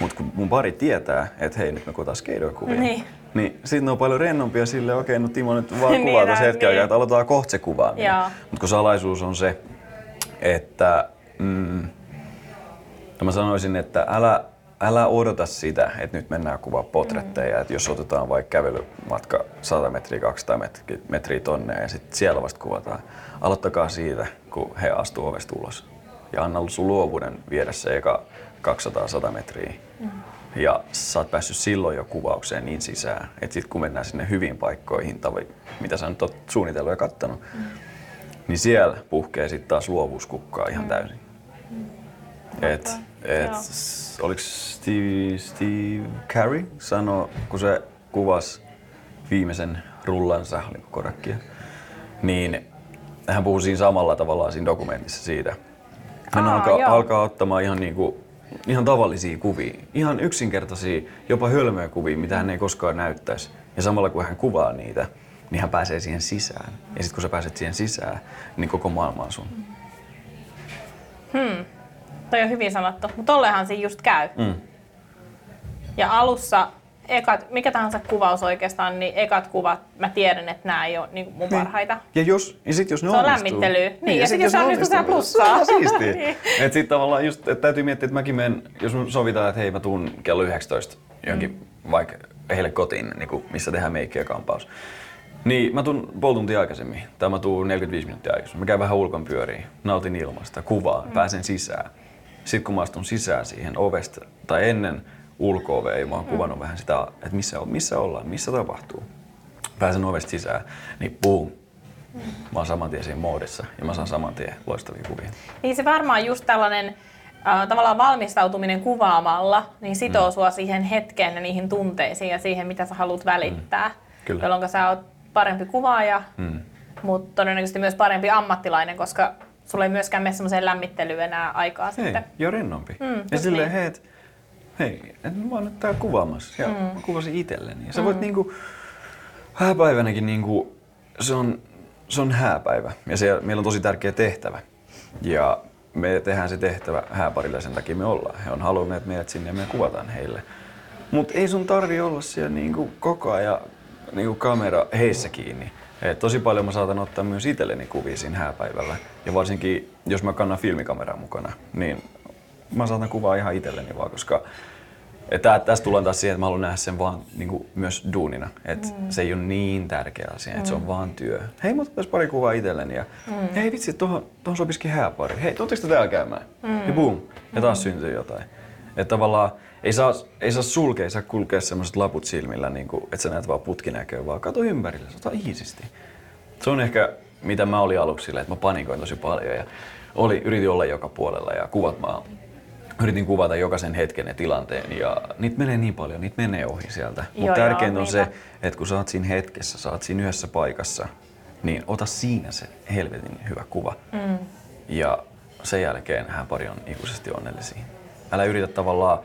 Mutta kun mun pari tietää, että hei nyt me kuvataan skeidakuvia, niin, niin sitten ne on paljon rennompia sille, okei, okay, no Timo nyt vaan <laughs> kuvaa niin, tässä hetken niin. että aloitetaan kohta se kuvaaminen. Mutta kun salaisuus on se, että mm, mä sanoisin, että älä älä odota sitä, että nyt mennään kuvaa potretteja, mm. että jos otetaan vaikka kävelymatka 100 metriä, 200 metriä, metriä tonne ja sitten siellä vasta kuvataan. Aloittakaa siitä, kun he astuu ovesta ulos. Ja anna sun luovuuden viedä se eka 200-100 metriä. Mm. Ja sä oot päässyt silloin jo kuvaukseen niin sisään, että sit kun mennään sinne hyviin paikkoihin, tai mitä sä nyt oot suunnitellut ja kattonut, mm. niin siellä puhkee sitten taas luovuuskukkaa ihan mm. täysin. Mm. Et, et, oliko Steve, Steve Carey sano, kun se kuvasi viimeisen rullansa, oliko korakkia, niin hän puhui siinä samalla tavalla siinä dokumentissa siitä. Hän Aa, alkaa, alkaa ottamaan ihan, niinku, ihan tavallisia kuvia, ihan yksinkertaisia, jopa hölmöjä kuvia, mitä hän ei koskaan näyttäisi. Ja samalla kun hän kuvaa niitä, niin hän pääsee siihen sisään. Ja sitten kun sä pääset siihen sisään, niin koko maailma on sun. Hmm. Toi on hyvin sanottu, mutta tollehan siinä just käy. Mm. Ja alussa ekat, mikä tahansa kuvaus oikeastaan, niin ekat kuvat, mä tiedän, että nämä ei ole niin mun parhaita. Ja, jos, ja sit jos ne se on lämmittelyä. Niin, niin, ja, ja sit, jos se onnistuu, se on plussaa. Se on siistiä. <laughs> niin. Et sit tavallaan just, että täytyy miettiä, että mäkin menen, jos sovitaan, että hei mä tuun kello 19 johonkin mm. vaikka heille kotiin, niin kuin, missä tehdään meikki ja kampaus. Niin, mä tuun puoli tuntia aikaisemmin, tai mä tuun 45 minuuttia aikaisemmin. Mä käyn vähän ulkon pyöriin, nautin ilmasta, kuvaan, mm. pääsen sisään. Sitten kun mä astun sisään siihen ovesta, tai ennen ulko mä oon mm. kuvannut vähän sitä, että missä, missä ollaan, missä tapahtuu. Pääsen ovesta sisään, niin boom, mm. mä oon saman tien siinä moodissa ja mä saan saman tien loistavia kuvia. Niin se varmaan just tällainen äh, tavallaan valmistautuminen kuvaamalla, niin sitoo mm. sua siihen hetkeen ja niihin tunteisiin ja siihen, mitä sä haluat välittää. Mm. Kyllä. Jolloin sä oot parempi kuvaaja, mm. mutta todennäköisesti myös parempi ammattilainen, koska sulla ei myöskään mene semmoiseen lämmittelyyn enää aikaa Hei, sitten. ja rennompi. Mm, ja silleen, niin. hei, et, hei, et mä oon nyt täällä kuvaamassa ja mm. mä kuvasin itselleni. Ja sä mm. voit niinku, hääpäivänäkin niinku, se on, se on hääpäivä ja se, meillä on tosi tärkeä tehtävä. Ja me tehdään se tehtävä hääparille sen takia me ollaan. He on halunneet meidät sinne ja me kuvataan heille. Mutta ei sun tarvi olla siellä niinku koko ajan niinku kamera heissä kiinni. Et tosi paljon mä saatan ottaa myös itselleni kuvia siinä hääpäivällä. Ja varsinkin, jos mä kannan filmikameraa mukana, niin mä saatan kuvaa ihan itselleni vaan, koska että tästä tullaan taas siihen, että mä haluan nähdä sen vaan niin kuin myös duunina. Että mm. se ei ole niin tärkeä asia, että mm. se on mm. vaan työ. Hei, mä otan pari kuvaa itselleni ja mm. hei vitsi, tuohon, tuohon sopisikin hääpari. Hei, tuotteko te täällä käymään? Mm. Ja boom, ja taas mm. syntyy jotain. Että tavallaan ei saa, ei saa sulkea, ei saa kulkea semmoiset laput silmillä, niin kuin, että sä näet vaan putkinäköä, vaan kato ympärille, ota iisisti. Se on ehkä, mitä mä olin aluksi silleen, että mä panikoin tosi paljon ja oli, yritin olla joka puolella ja kuvat mä yritin kuvata jokaisen hetken ja tilanteen ja niitä menee niin paljon, niitä menee ohi sieltä. Mutta tärkeintä on se, että kun sä oot siinä hetkessä, sä oot siinä yhdessä paikassa, niin ota siinä se helvetin hyvä kuva. Mm. Ja sen jälkeen hän pari on ikuisesti onnellisia. Älä yritä tavallaan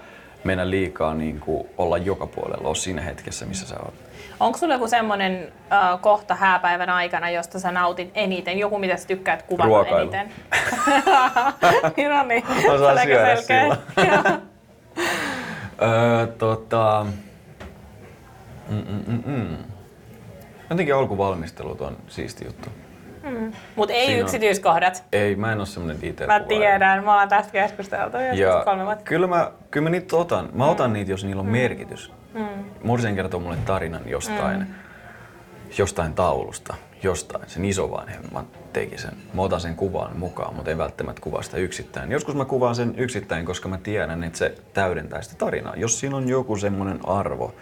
mennä liikaa niin kuin olla joka puolella, ole siinä hetkessä, missä sä oot. Onko sulla joku semmoinen äh, kohta hääpäivän aikana, josta sä nautit eniten? Joku, mitä sä tykkäät kuvata Ruokailu. eniten? <laughs> no niin, <laughs> Osaan syödä silloin. <laughs> öö, tota... Mm-mm-mm. Jotenkin alkuvalmistelut on siisti juttu. Mm. Mutta ei Siinä yksityiskohdat. On, ei, mä en ole semmoinen detail Mä tiedän, mä oon tästä keskusteltu ja kolme vuotta. Kyllä mä, kyllä mä niitä otan. Mä mm. otan niitä, jos niillä on mm. merkitys. Mm. Morsen kertoo mulle tarinan jostain, mm. jostain taulusta, jostain. Sen isovanhemman teki sen. Mä otan sen kuvan mukaan, mutta en välttämättä kuvaa sitä yksittäin. Joskus mä kuvaan sen yksittäin, koska mä tiedän, että se täydentää sitä tarinaa. Jos siinä on joku semmoinen arvo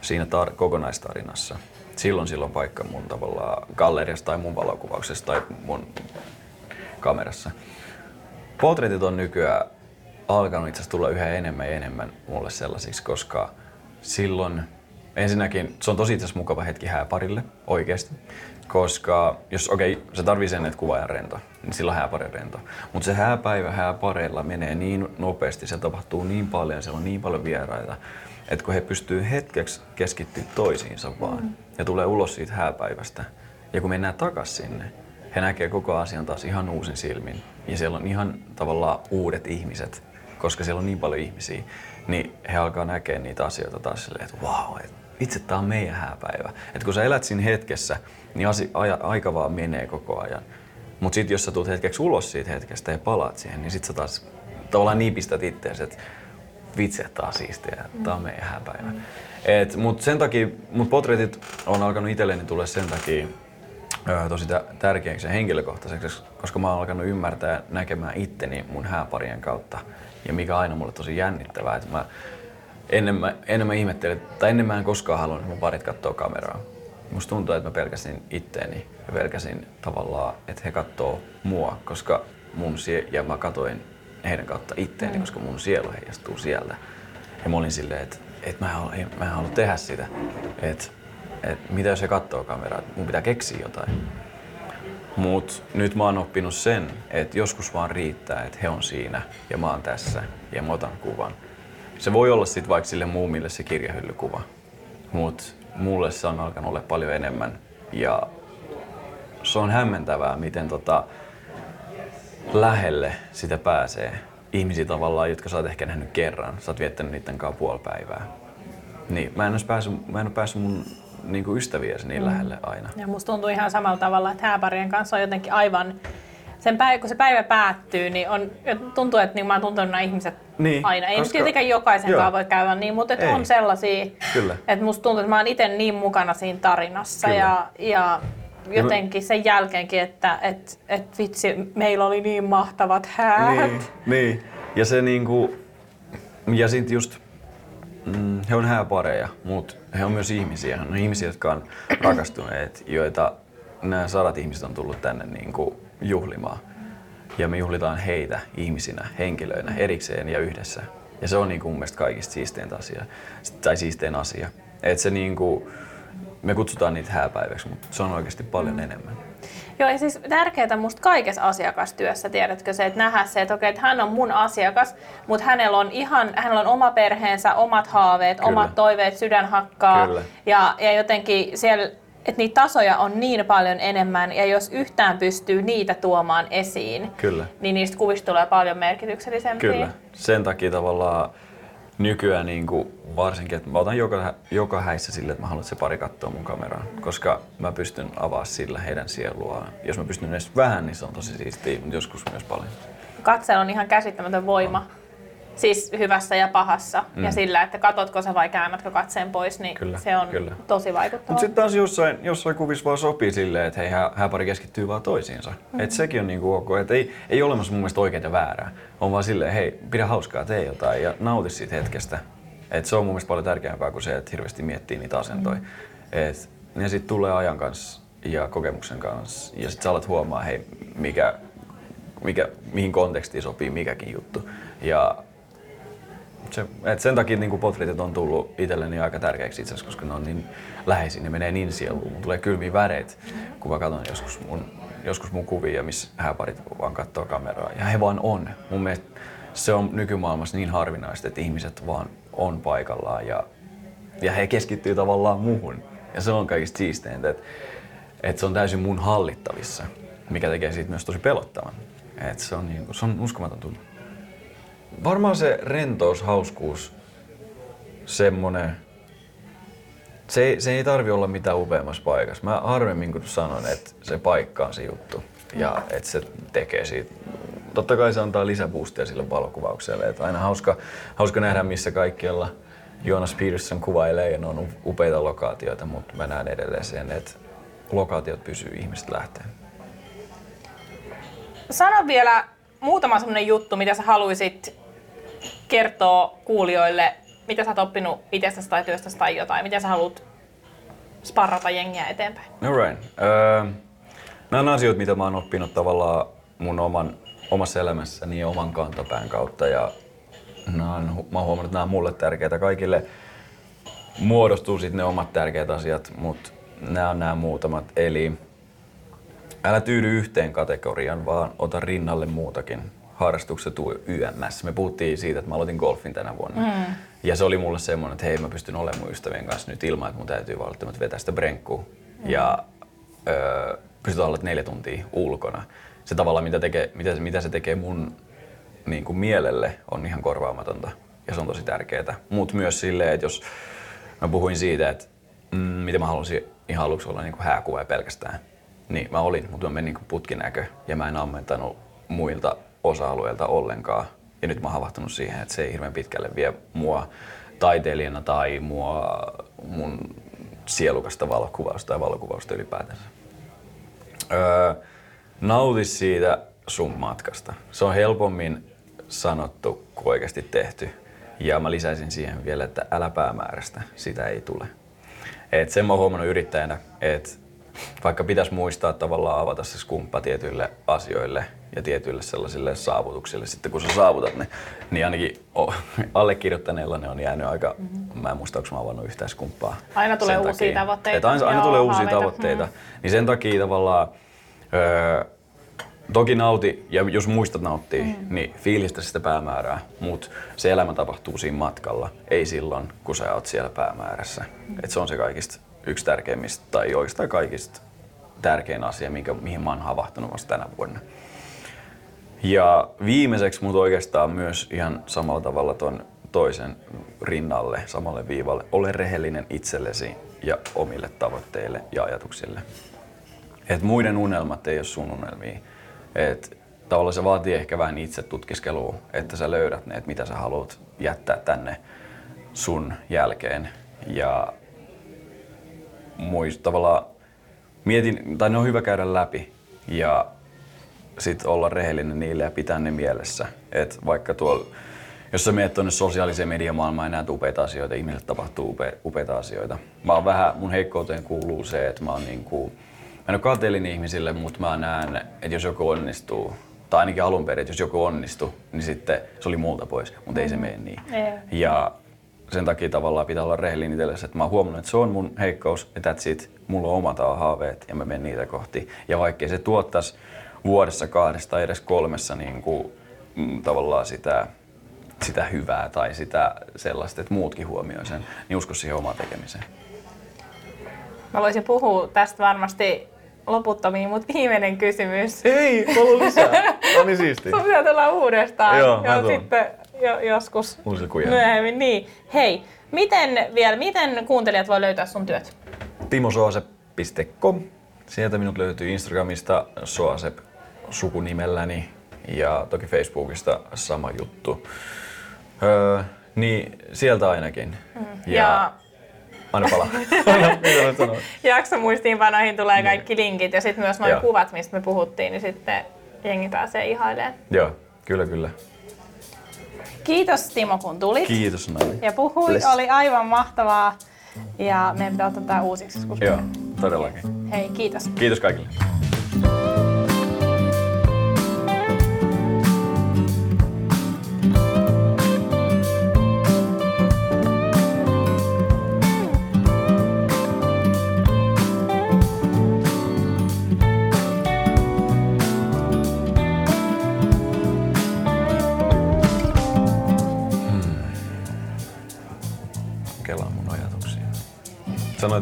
siinä tar- kokonaistarinassa, silloin silloin paikka mun tavallaan galleriassa tai mun valokuvauksessa tai mun kamerassa. Portretit on nykyään alkanut itse tulla yhä enemmän ja enemmän mulle sellaisiksi, koska silloin ensinnäkin se on tosi itse mukava hetki hääparille oikeasti. Koska jos okei, okay, se tarvii sen, että kuvaaja rento, niin silloin hääpari rento. Mutta se hääpäivä hääpareilla menee niin nopeasti, se tapahtuu niin paljon, siellä on niin paljon vieraita, että kun he pystyy hetkeksi keskittyä toisiinsa vaan mm. ja tulee ulos siitä hääpäivästä ja kun mennään takaisin sinne, he näkee koko asian taas ihan uusin silmin ja siellä on ihan tavallaan uudet ihmiset, koska siellä on niin paljon ihmisiä, niin he alkaa näkeä niitä asioita taas silleen, että vau, wow, itse tämä on meidän hääpäivä. Että kun sä elät siinä hetkessä, niin asi, aja, aika vaan menee koko ajan. Mutta sitten jos sä tulet hetkeksi ulos siitä hetkestä ja palaat siihen, niin sit sä taas tavallaan niipistät itseäsi, että vitsi, tää on siistiä, tää on meidän hääpäivä. Mm. Et, mut sen takia, mut potretit on alkanut itselleni tulla sen takia ö, tosi tärkeäksi ja henkilökohtaiseksi, koska mä oon alkanut ymmärtää näkemään itteni mun hääparien kautta. Ja mikä aina mulle tosi jännittävää, että mä ennen mä, ennen mä ihmettelin, tai ennen mä en koskaan halunnut, että mun parit katsoo kameraa. Musta tuntuu, että mä pelkäsin itteeni ja pelkäsin tavallaan, että he katsoo mua, koska mun sie- ja mä katoin heidän kautta itteeni, mm. koska mun sielu heijastuu sieltä. Ja mä olin silleen, että, että mä, en halua, mä en halua tehdä sitä. Että, että mitä jos he katsoo kameraa, mun pitää keksiä jotain. Mut nyt mä oon oppinut sen, että joskus vaan riittää, että he on siinä ja mä oon tässä ja mä otan kuvan. Se voi olla sitten vaikka sille muumille se kirjahyllykuva, mutta mulle se on alkanut olla paljon enemmän. Ja se on hämmentävää, miten tota, lähelle sitä pääsee. Ihmisiä tavallaan, jotka sä oot ehkä nähnyt kerran. Sä oot viettänyt niiden kanssa puoli päivää. Niin, mä en, päässyt, mä en ole päässyt mun niin kuin ystäviäsi niin mm. lähelle aina. Ja musta tuntuu ihan samalla tavalla, että hääparien kanssa on jotenkin aivan sen päivä, kun se päivä päättyy, niin on, tuntuu, että niin mä oon tuntenut nämä ihmiset niin, aina. Ei koska, tietenkään jokaisen kanssa voi käydä niin, mutta että on sellaisia, Kyllä. että musta tuntuu, että mä oon itse niin mukana siinä tarinassa ja, ja jotenkin sen jälkeenkin, että et, et vitsi, meillä oli niin mahtavat häät. Niin, niin. ja se niinku, ja sit just, mm, he on hääpareja, mutta he on myös ihmisiä. He on ihmisiä, jotka on rakastuneet, joita nämä sadat ihmiset on tullut tänne niinku juhlimaan. Ja me juhlitaan heitä ihmisinä, henkilöinä, erikseen ja yhdessä. Ja se on niin kuin mun mielestä kaikista siistein asia. Tai siistein asia. Et se niin kuin, me kutsutaan niitä hääpäiväksi, mutta se on oikeasti paljon mm. enemmän. Joo, ja siis tärkeää musta kaikessa asiakastyössä, tiedätkö se, että nähdä se, että okei, että hän on mun asiakas, mutta hänellä on ihan, hänellä on oma perheensä, omat haaveet, Kyllä. omat toiveet, sydän hakkaa. Kyllä. Ja, ja jotenkin siellä että niitä tasoja on niin paljon enemmän ja jos yhtään pystyy niitä tuomaan esiin, Kyllä. niin niistä kuvista tulee paljon merkityksellisempiä. Kyllä. Sen takia tavallaan nykyään niin kuin varsinkin, että mä otan joka, joka häissä sille, että mä haluan, että se pari katsoa mun kameraan, koska mä pystyn avaamaan sillä heidän sieluaan. Jos mä pystyn edes vähän, niin se on tosi siistiä, mutta joskus myös paljon. Katseella on ihan käsittämätön voima. On Siis hyvässä ja pahassa. Mm. Ja sillä, että katotko sä vai käännätkö katseen pois, niin kyllä, se on kyllä. tosi vaikuttavaa. Mutta sitten taas jossain, jossain kuvissa vaan sopii silleen, että hei, hääpari keskittyy vaan toisiinsa. Mm-hmm. Että sekin on niinku ok. Että ei, ei ole olemassa mun mielestä oikein ja väärää. On vaan silleen, hei, pidä hauskaa, tee jotain ja nauti siitä hetkestä. Et se on mun mielestä paljon tärkeämpää kuin se, että hirveästi miettii niitä asentoja. Mm. Et, ja sitten tulee ajan kanssa ja kokemuksen kanssa. Ja sitten sä alat huomaa, hei, mikä, mikä, mihin kontekstiin sopii mikäkin juttu. Ja se, et sen takia niin potretit on tullut itselleni aika tärkeäksi itse asiassa, koska ne on niin läheisiä, ne menee niin sieluun. Mulla tulee kylmiä väreitä, kun mä katson joskus mun, joskus mun kuvia, missä hääparit vaan katsoo kameraa. Ja he vaan on. Mun mielestä se on nykymaailmassa niin harvinaista, että ihmiset vaan on paikallaan ja, ja he keskittyy tavallaan muuhun. Ja se on kaikista siisteintä, että, että se on täysin mun hallittavissa, mikä tekee siitä myös tosi pelottavan. Että se on, niin, se on uskomaton tunne. Varmaan se rentous, hauskuus, semmonen, se ei, se ei tarvi olla mitään upeammassa paikassa. Mä harvemmin kun sanon, että se paikka on se juttu ja että se tekee siitä. Totta kai se antaa lisäboostia sille valokuvaukselle. Että aina hauska, hauska nähdä, missä kaikkialla Jonas Peterson kuvailee ja ne on upeita lokaatioita, mutta mä näen edelleen sen, että lokaatiot pysyy ihmiset lähteen. Sano vielä muutama sellainen juttu, mitä sä haluaisit kertoo kuulijoille, mitä sä oot oppinut itsestäsi tai työstäsi tai jotain, miten sä haluat sparrata jengiä eteenpäin? Alright. Uh, nämä on asioita, mitä mä oon oppinut tavallaan mun oman, omassa elämässäni ja oman kantapään kautta. Ja nämä on, mä oon huomannut, että nämä on mulle tärkeitä. Kaikille muodostuu sitten ne omat tärkeät asiat, mutta nämä on nämä muutamat. Eli älä tyydy yhteen kategorian, vaan ota rinnalle muutakin harrastukset YMS. Me puhuttiin siitä, että mä aloitin golfin tänä vuonna. Mm. Ja se oli mulle semmoinen, että hei mä pystyn olemaan mun ystävien kanssa nyt ilman, että mun täytyy välttämättä vetää sitä brenkkua. Mm. Ja öö, pystytään olla neljä tuntia ulkona. Se tavalla, mitä, tekee, mitä, mitä se tekee mun niin kuin mielelle, on ihan korvaamatonta. Ja se on tosi tärkeää. Mutta myös silleen, että jos mä puhuin siitä, että mm, miten mä halusin ihan aluksi olla niin kuin hääkuva pelkästään, niin mä olin, mutta mä menin niin putkinäkö ja mä en ammentanut muilta osa-alueilta ollenkaan. Ja nyt mä oon havahtunut siihen, että se ei hirveän pitkälle vie mua taiteilijana tai mua mun sielukasta valokuvausta tai valokuvausta ylipäätänsä. Öö, nauti siitä sun matkasta. Se on helpommin sanottu kuin oikeasti tehty. Ja mä lisäisin siihen vielä, että älä päämäärästä, sitä ei tule. Et sen mä oon huomannut yrittäjänä, että vaikka pitäisi muistaa tavallaan avata se skumppa tietyille asioille ja tietyille sellaisille saavutuksille, sitten kun sä saavutat ne, niin ainakin allekirjoittaneella ne on jäänyt aika, mm-hmm. mä en muista, onko mä avannut yhtään skumppaa. Aina tulee uusia takia. tavoitteita. Aina, aina Joo, tulee uusia haaveita. tavoitteita. Mm. Niin sen takia tavallaan, öö, toki nauti, ja jos muistat nauttia, mm. niin fiilistä sitä päämäärää, mutta se elämä tapahtuu siinä matkalla, ei silloin, kun sä oot siellä päämäärässä. Mm. Et se on se kaikista yksi tärkeimmistä, tai oikeastaan kaikista tärkein asia, minkä, mihin mä oon havahtunut vasta tänä vuonna. Ja viimeiseksi mut oikeastaan myös ihan samalla tavalla ton toisen rinnalle, samalle viivalle. Ole rehellinen itsellesi ja omille tavoitteille ja ajatuksille. Et muiden unelmat ei ole sun unelmia. Et tavallaan se vaatii ehkä vähän itse tutkiskelua, että sä löydät ne, että mitä sä haluat jättää tänne sun jälkeen. Ja muist, tavallaan mietin, tai ne on hyvä käydä läpi ja sitten olla rehellinen niille ja pitää ne mielessä. Et vaikka tuolla, jos sä menet tuonne sosiaaliseen mediamaailmaan ja näet upeita asioita, ihmisille tapahtuu upe, upeita asioita. Mä oon vähän, mun heikkouteen kuuluu se, että mä oon niinku, mä en ole kateellinen ihmisille, mutta mä näen, että jos joku onnistuu, tai ainakin alun perin, että jos joku onnistuu, niin sitten se oli multa pois, mutta ei se mene niin. Ei. Ja sen takia tavallaan pitää olla rehellinen itsellesi, että mä oon huomannut, että se on mun heikkous ja that's it. Mulla on omat haaveet ja mä menen niitä kohti. Ja vaikkei se tuottaisi vuodessa kahdesta tai edes kolmessa niin kuin, mm, tavallaan sitä, sitä hyvää tai sitä sellaista, että muutkin huomioi sen, niin usko siihen omaan tekemiseen. Mä voisin puhua tästä varmasti loputtomiin, mutta viimeinen kysymys. Ei, mulla lisää. Tämä <laughs> oli siisti. Sun pitää tulla uudestaan. Joo, mä Joo tulen. sitten jo, joskus myöhemmin. Niin. Hei, miten vielä, miten kuuntelijat voi löytää sun työt? timosoasep.com. Sieltä minut löytyy Instagramista Soasep sukunimelläni ja toki Facebookista sama juttu. Öö, niin sieltä ainakin. Mm. Ja, Ja aina palaa. <laughs> Sanoin? jaksomuistiinpanoihin tulee kaikki linkit ja sitten myös noin Joo. kuvat, mistä me puhuttiin, niin sitten jengi pääsee ihailemaan. Joo, kyllä kyllä. Kiitos Timo, kun tulit. Kiitos Nani. Ja puhuit, Bless. oli aivan mahtavaa. Ja meidän pitää ottaa tämä uusiksi joskus. Joo, todellakin. Hei, kiitos. Kiitos kaikille.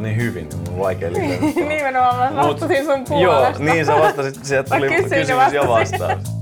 Sanoit niin hyvin, niin mun on vaikea lisätä. Nimenomaan mä vastasin sun Joo, puolesta. niin sä vastasit, sieltä tuli kysymys ja vastaus.